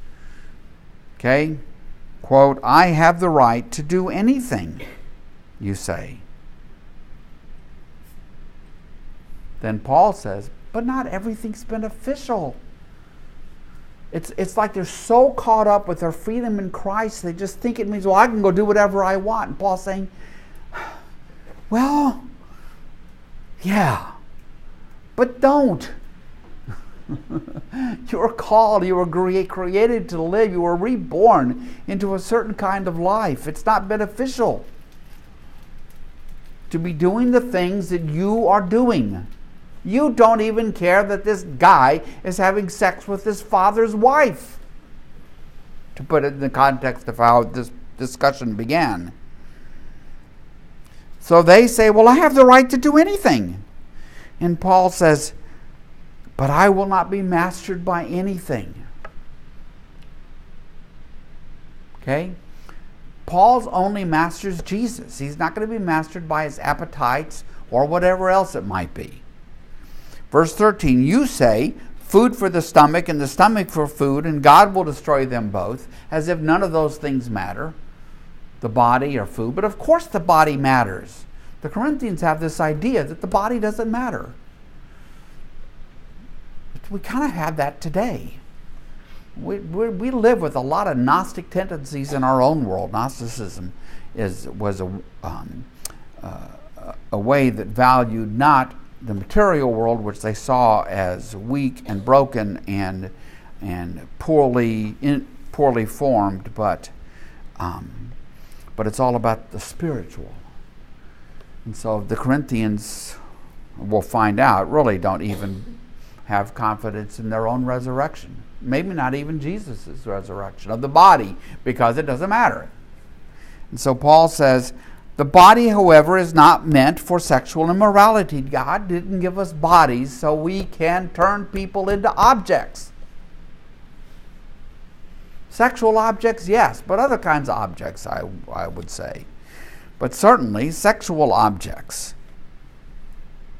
Okay? Quote, I have the right to do anything you say. Then Paul says, but not everything's beneficial. It's, it's like they're so caught up with their freedom in Christ, they just think it means, well, I can go do whatever I want. And Paul's saying, well, yeah, but don't. you are called, you were created to live, you were reborn into a certain kind of life. It's not beneficial to be doing the things that you are doing. You don't even care that this guy is having sex with his father's wife. To put it in the context of how this discussion began. So they say, Well, I have the right to do anything. And Paul says, But I will not be mastered by anything. Okay? Paul's only masters Jesus. He's not going to be mastered by his appetites or whatever else it might be. Verse 13, you say, food for the stomach and the stomach for food, and God will destroy them both, as if none of those things matter, the body or food. But of course, the body matters. The Corinthians have this idea that the body doesn't matter. We kind of have that today. We, we, we, live with a lot of Gnostic tendencies in our own world. Gnosticism is, was a, um, uh, a way that valued not the material world, which they saw as weak and broken and and poorly in, poorly formed, but um, but it's all about the spiritual. And so the Corinthians, we'll find out, really don't even have confidence in their own resurrection. Maybe not even Jesus' resurrection of the body, because it doesn't matter. And so Paul says, the body, however, is not meant for sexual immorality. God didn't give us bodies so we can turn people into objects. Sexual objects, yes, but other kinds of objects, I, I would say. But certainly sexual objects.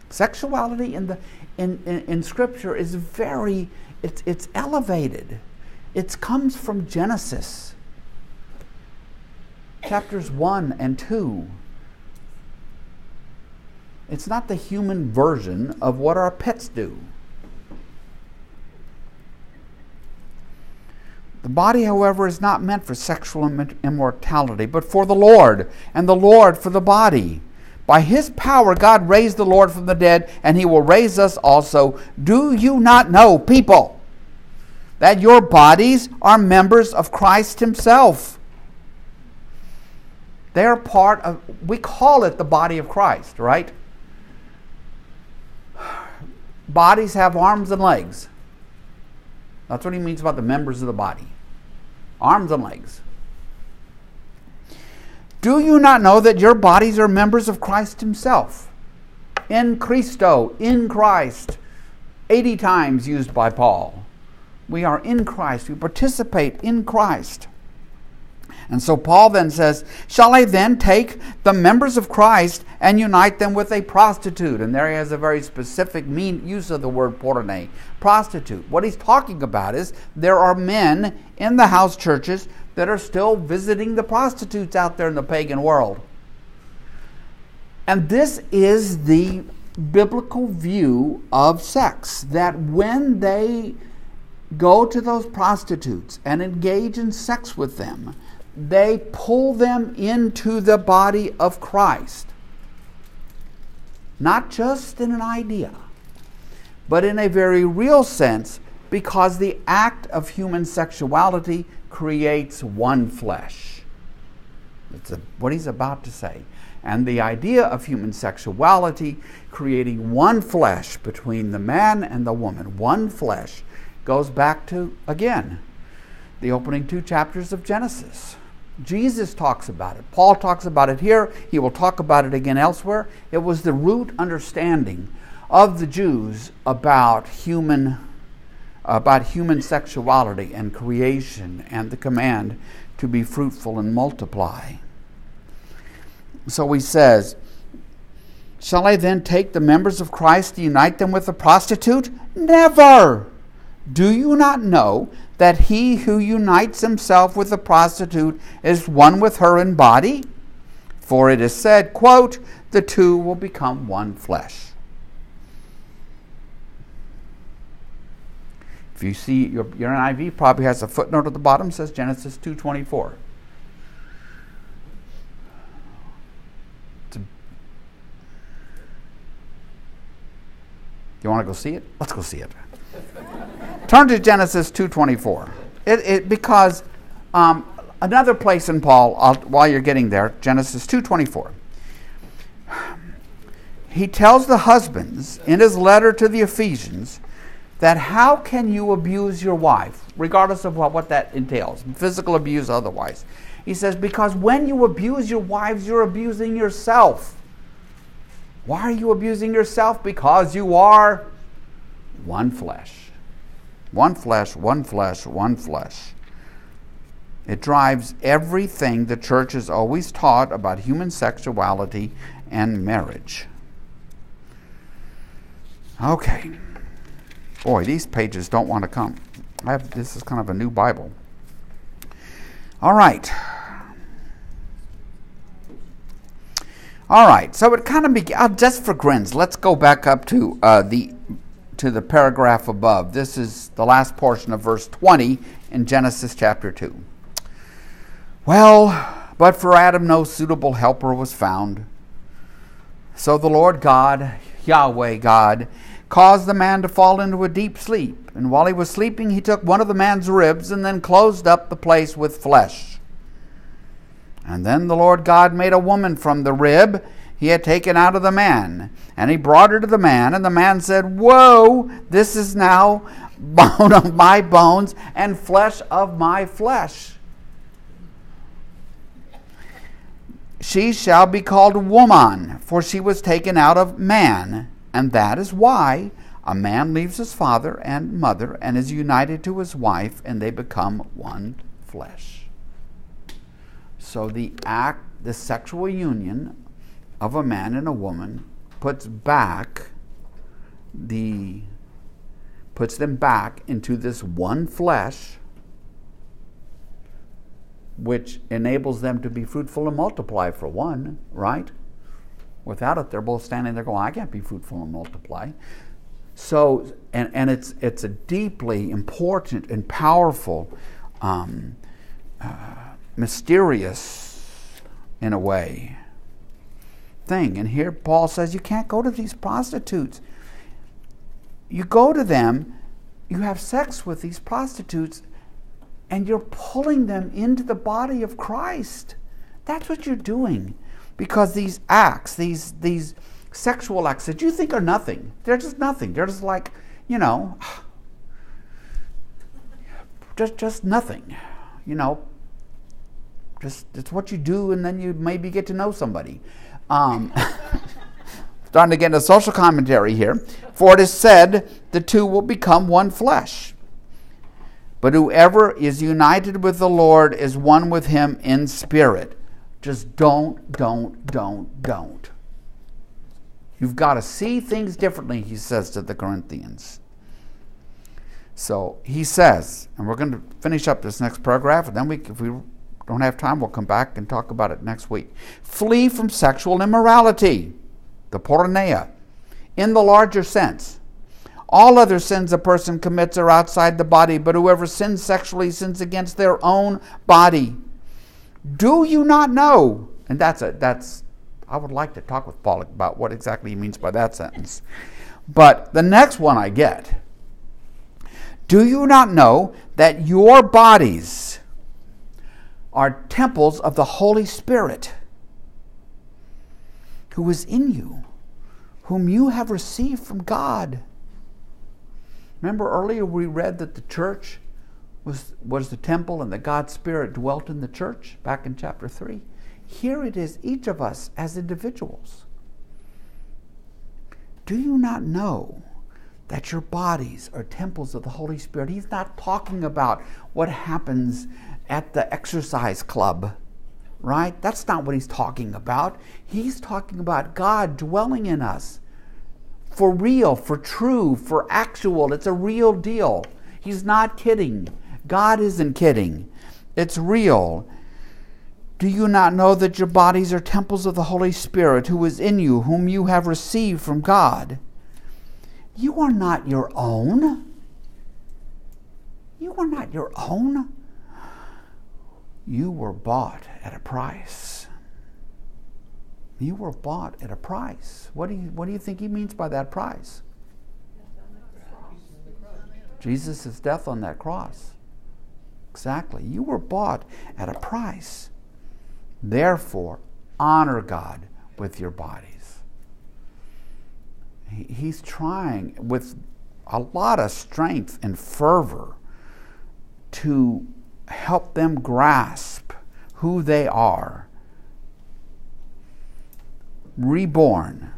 Sexuality in, the, in, in, in Scripture is very, it's, it's elevated. It comes from Genesis chapters 1 and 2. It's not the human version of what our pets do. The body, however, is not meant for sexual immortality, but for the Lord, and the Lord for the body. By his power, God raised the Lord from the dead, and he will raise us also. Do you not know, people, that your bodies are members of Christ himself? They're part of, we call it the body of Christ, right? Bodies have arms and legs. That's what he means about the members of the body arms and legs. Do you not know that your bodies are members of Christ Himself? In Christo, in Christ, 80 times used by Paul. We are in Christ, we participate in Christ. And so Paul then says, Shall I then take the members of Christ and unite them with a prostitute? And there he has a very specific mean use of the word porne, prostitute. What he's talking about is there are men in the house churches that are still visiting the prostitutes out there in the pagan world. And this is the biblical view of sex that when they go to those prostitutes and engage in sex with them, they pull them into the body of Christ. Not just in an idea, but in a very real sense, because the act of human sexuality creates one flesh. A, what he's about to say. And the idea of human sexuality creating one flesh between the man and the woman, one flesh, goes back to, again, the opening two chapters of Genesis. Jesus talks about it. Paul talks about it here. He will talk about it again elsewhere. It was the root understanding of the Jews about human about human sexuality and creation and the command to be fruitful and multiply. So he says, Shall I then take the members of Christ and unite them with a prostitute? Never! Do you not know that he who unites himself with a prostitute is one with her in body? For it is said, quote, the two will become one flesh. If you see your, your NIV probably has a footnote at the bottom says Genesis 2:24. You want to go see it? Let's go see it. Turn to Genesis 2.24. It, it, because um, another place in Paul, I'll, while you're getting there, Genesis 2.24. He tells the husbands in his letter to the Ephesians that how can you abuse your wife, regardless of what, what that entails, physical abuse otherwise. He says, because when you abuse your wives, you're abusing yourself. Why are you abusing yourself? Because you are one flesh. One flesh, one flesh, one flesh. It drives everything the church has always taught about human sexuality and marriage. Okay. Boy, these pages don't want to come. I have, this is kind of a new Bible. All right. All right. So it kind of be uh, just for grins. Let's go back up to uh, the to the paragraph above. This is the last portion of verse 20 in Genesis chapter 2. Well, but for Adam no suitable helper was found. So the Lord God, Yahweh God, caused the man to fall into a deep sleep. And while he was sleeping, he took one of the man's ribs and then closed up the place with flesh. And then the Lord God made a woman from the rib he had taken out of the man. And he brought her to the man, and the man said, Whoa, this is now bone of my bones and flesh of my flesh. She shall be called woman, for she was taken out of man. And that is why a man leaves his father and mother and is united to his wife, and they become one flesh. So the act, the sexual union of a man and a woman puts back the puts them back into this one flesh which enables them to be fruitful and multiply for one, right? Without it, they're both standing there going, I can't be fruitful and multiply. So, and, and it's, it's a deeply important and powerful, um, uh, mysterious, in a way, thing. And here Paul says you can't go to these prostitutes. You go to them, you have sex with these prostitutes, and you're pulling them into the body of Christ. That's what you're doing. Because these acts, these, these sexual acts that you think are nothing, they're just nothing. They're just like, you know, just, just nothing. You know, just it's what you do, and then you maybe get to know somebody. Um, starting to get into social commentary here. For it is said, the two will become one flesh. But whoever is united with the Lord is one with him in spirit. Just don't, don't, don't, don't. You've got to see things differently, he says to the Corinthians. So he says, and we're going to finish up this next paragraph, and then we, if we don't have time, we'll come back and talk about it next week. Flee from sexual immorality, the porneia, in the larger sense. All other sins a person commits are outside the body, but whoever sins sexually sins against their own body. Do you not know? And that's a that's I would like to talk with Paul about what exactly he means by that sentence. But the next one I get. Do you not know that your bodies are temples of the Holy Spirit who is in you, whom you have received from God? Remember earlier we read that the church was, was the temple and that God's Spirit dwelt in the church back in chapter 3. Here it is, each of us as individuals. Do you not know that your bodies are temples of the Holy Spirit? He's not talking about what happens at the exercise club, right? That's not what he's talking about. He's talking about God dwelling in us for real, for true, for actual. It's a real deal. He's not kidding. God isn't kidding. It's real. Do you not know that your bodies are temples of the Holy Spirit who is in you, whom you have received from God? You are not your own. You are not your own. You were bought at a price. You were bought at a price. What do you, what do you think he means by that price? Jesus' death on that cross. Exactly. You were bought at a price. Therefore, honor God with your bodies. He, he's trying with a lot of strength and fervor to help them grasp who they are. Reborn.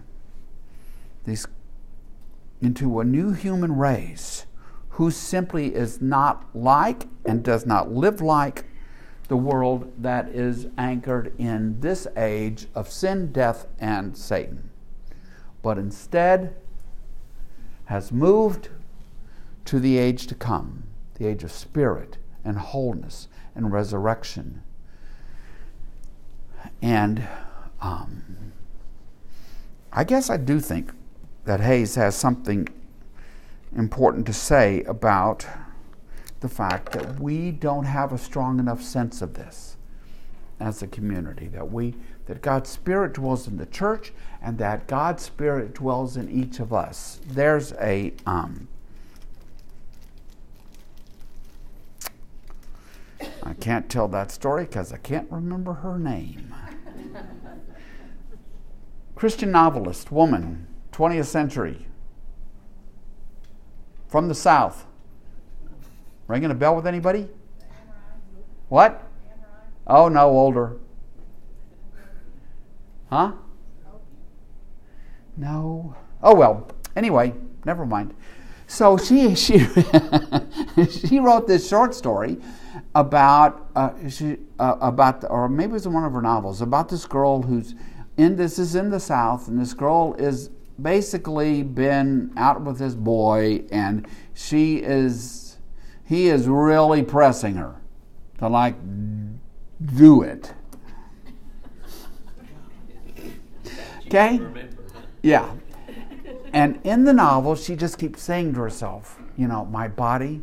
These into a new human race who simply is not like and does not live like the world that is anchored in this age of sin, death, and Satan, but instead has moved to the age to come, the age of spirit and wholeness and resurrection. And um, I guess I do think that Hays has something important to say about the fact that we don't have a strong enough sense of this as a community that we that God's spirit dwells in the church and that God's spirit dwells in each of us. There's a um, I can't tell that story because I can't remember her name. Christian novelist, woman, 20th century, from the South. Ringing a bell with anybody? What? Oh, no, older. Huh? No. Oh, well. Anyway, never mind. So she she she wrote this short story about uh, she uh, about or maybe it was one of her novels about this girl who's in this is in the South and this girl is basically been out with this boy and she is he is really pressing her to like do it. Okay? Yeah. And in the novel she just keeps saying to herself you know my body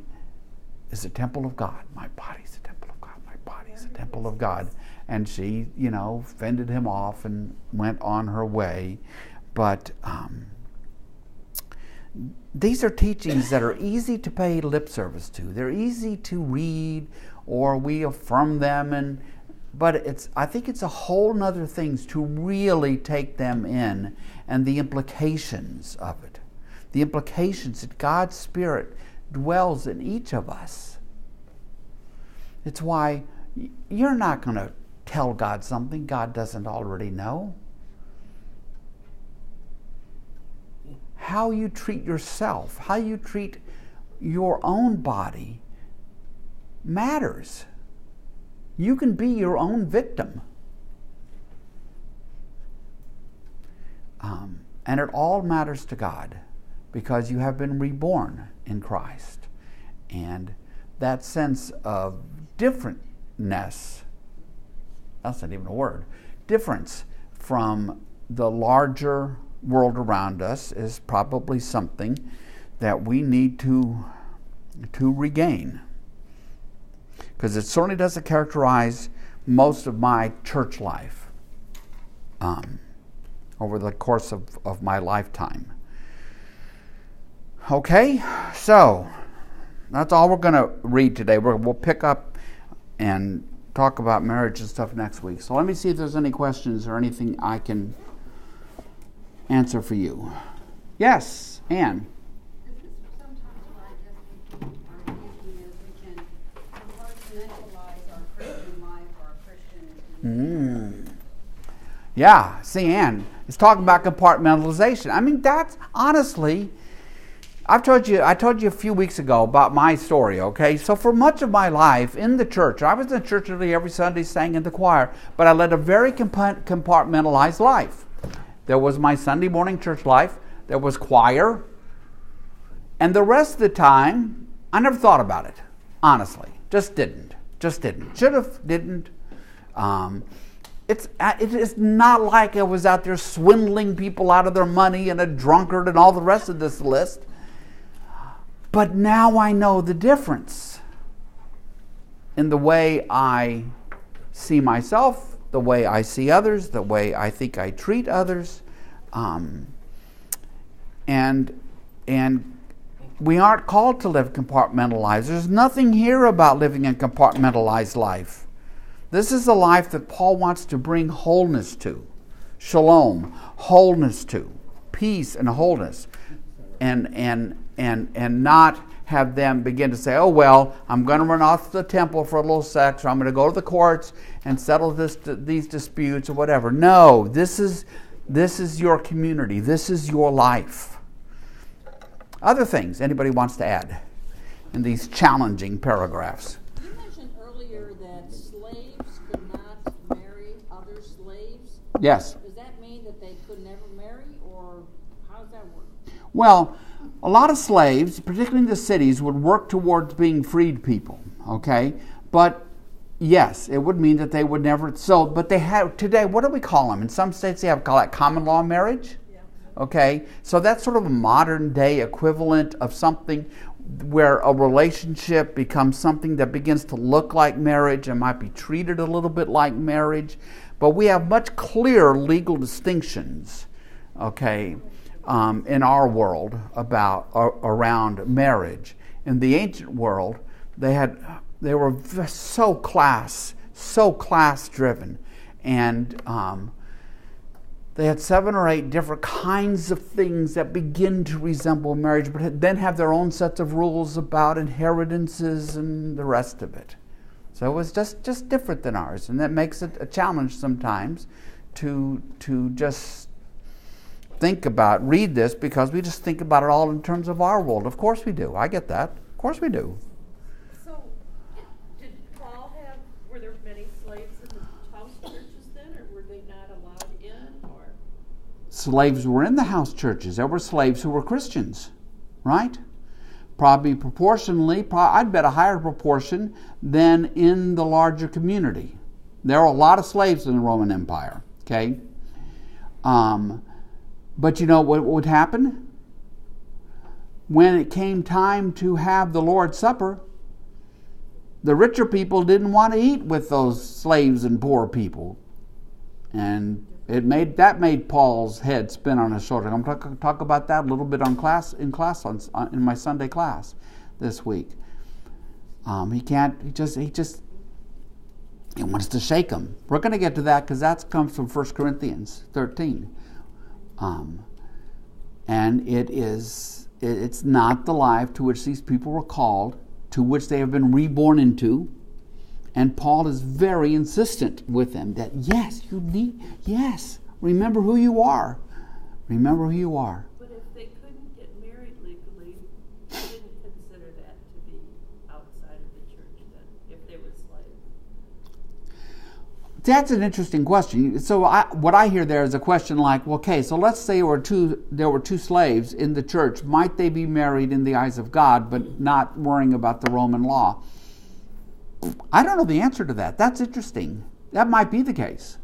is a temple of god. My body is a temple of god. My body is a temple of god. And she you know fended him off and went on her way. But um, these are teachings that are easy to pay lip service to. They're easy to read, or we affirm them, and but it's I think it's a whole nother things to really take them in and the implications of it. The implications that God's Spirit dwells in each of us. It's why you're not going to tell God something God doesn't already know. how you treat yourself, how you treat your own body matters. You can be your own victim. Um, and it all matters to God because you have been reborn in Christ. And that sense of differentness, that's not even a word, difference from the larger world around us is probably something that we need to, to regain. Because it certainly doesn't characterize most of my church life um, over the course of, of my lifetime. Okay, so that's all we're going to read today. we will pick up and talk about marriage and stuff next week. So let me see if there's any questions or anything I can answer for you. Yes, Anne. Mm. Yeah, see, Anne is talking about compartmentalization. I mean, that's honestly, I've told you, I told you a few weeks ago about my story, okay? So, for much of my life in the church, I was in the church nearly every Sunday, sang in the choir, but I led a very compartmentalized life. There was my Sunday morning church life. There was choir. And the rest of the time, I never thought about it, honestly. Just didn't. Just didn't. Should have, didn't. Um, it's, uh, it is not like I was out there swindling people out of their money and a drunkard and all the rest of this list. But now I know the difference in the way I see myself the way I see others, the way I think I treat others. Um, and, and we aren't called to live compartmentalized. There's nothing here about living a compartmentalized life. This is the life that Paul wants to bring wholeness to shalom, wholeness to, peace and wholeness, and, and, and, and not have them begin to say, oh, well, I'm going to run off to the temple for a little sex, or I'm going to go to the courts and settle this, these disputes or whatever. No, this is, This is your community. This is your life. Other things anybody wants to add in these challenging paragraphs? You mentioned earlier that slaves could not marry other slaves. Yes. Does that mean that they could never marry, or how does that work? Well, a lot of slaves, particularly in the cities, would work towards being freed people. Okay, but yes, it would mean that they would never. So, but they have today. What do we call them? In some states, they have call that common law marriage. Yeah. Okay, so that's sort of a modern day equivalent of something where a relationship becomes something that begins to look like marriage and might be treated a little bit like marriage, but we have much clearer legal distinctions. Okay, um, in our world about uh, around marriage. In the ancient world, they had they were so class so class driven, and um, they had seven or eight different kinds of things that begin to resemble marriage, but then have their own sets of rules about inheritances and the rest of it. So it was just, just different than ours, and that makes it a challenge sometimes to, to just think about, read this, because we just think about it all in terms of our world. Of course we do. I get that. Of course we do. So, did Paul have, were there many slaves in the house churches then, or were they not allowed in, or? slaves were in the house churches. There were slaves who were Christians, right? Probably proportionally, pro- I'd bet a higher proportion than in the larger community. There were a lot of slaves in the Roman Empire, okay? Um, but you know what would happen? When it came time to have the Lord's Supper, the richer people didn't want to eat with those slaves and poor people and it made that made Paul's head spin on his shoulder. I'm going to talk about that a little bit on class in class on, in my Sunday class this week. Um, he can't. He just. He just. He wants to shake him. We're going to get to that because that comes from 1 Corinthians 13, um, and it is. It, it's not the life to which these people were called, to which they have been reborn into. And Paul is very insistent with them that yes, you need, yes, remember who you are. Remember who you are. But if they couldn't get married legally, they didn't consider that to be outside of the church then, if they were slaves. That's an interesting question. So, I, what I hear there is a question like, well, okay, so let's say there were two there were two slaves in the church. Might they be married in the eyes of God, but not worrying about the Roman law? I don't know the answer to that. That's interesting. That might be the case.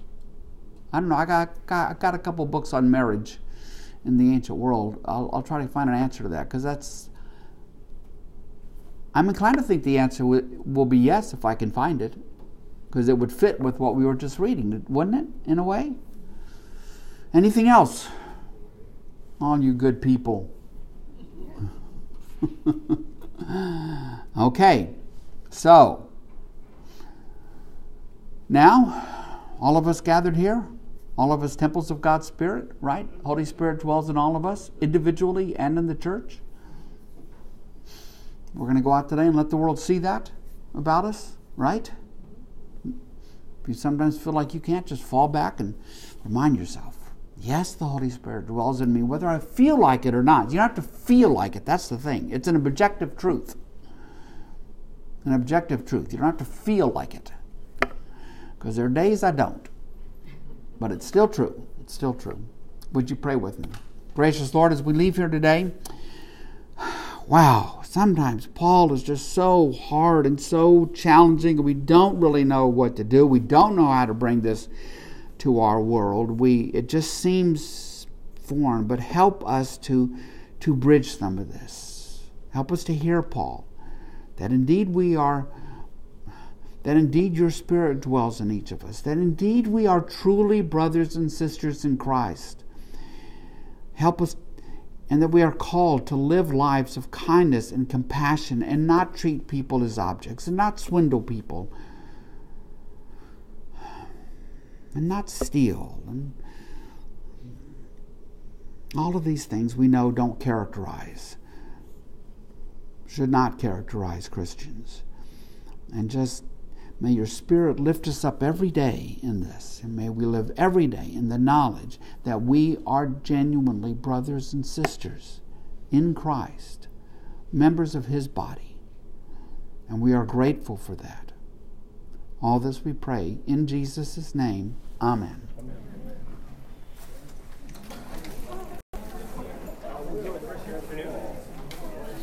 I don't know. I got, got, I got a couple books on marriage in the ancient world. I'll, I'll try to find an answer to that because that's. I'm inclined to think the answer will be yes if I can find it because it would fit with what we were just reading, wouldn't it, in a way? Anything else? All you good people. okay, so now, all of us gathered here, all of us temples of God's Spirit, right? Holy Spirit dwells in all of us, individually and in the church. We're going to go out today and let the world see that about us, right? You sometimes feel like you can't just fall back and remind yourself yes, the Holy Spirit dwells in me, whether I feel like it or not. You don't have to feel like it, that's the thing. It's an objective truth. An objective truth. You don't have to feel like it because there are days I don't. But it's still true. It's still true. Would you pray with me? Gracious Lord, as we leave here today, wow, sometimes Paul is just so hard and so challenging, and we don't really know what to do. We don't know how to bring this to our world. We it just seems foreign, but help us to to bridge some of this. Help us to hear Paul that indeed we are that indeed your Spirit dwells in each of us, that indeed we are truly brothers and sisters in Christ. Help us, and that we are called to live lives of kindness and compassion and not treat people as objects and not swindle people and not steal and all of these things we know don't characterize should not characterize Christians. And just May your Spirit lift us up every day in this, and may we live every day in the knowledge that we are genuinely brothers and sisters in Christ, members of His body. And we are grateful for that. All this we pray in Jesus' name. Amen.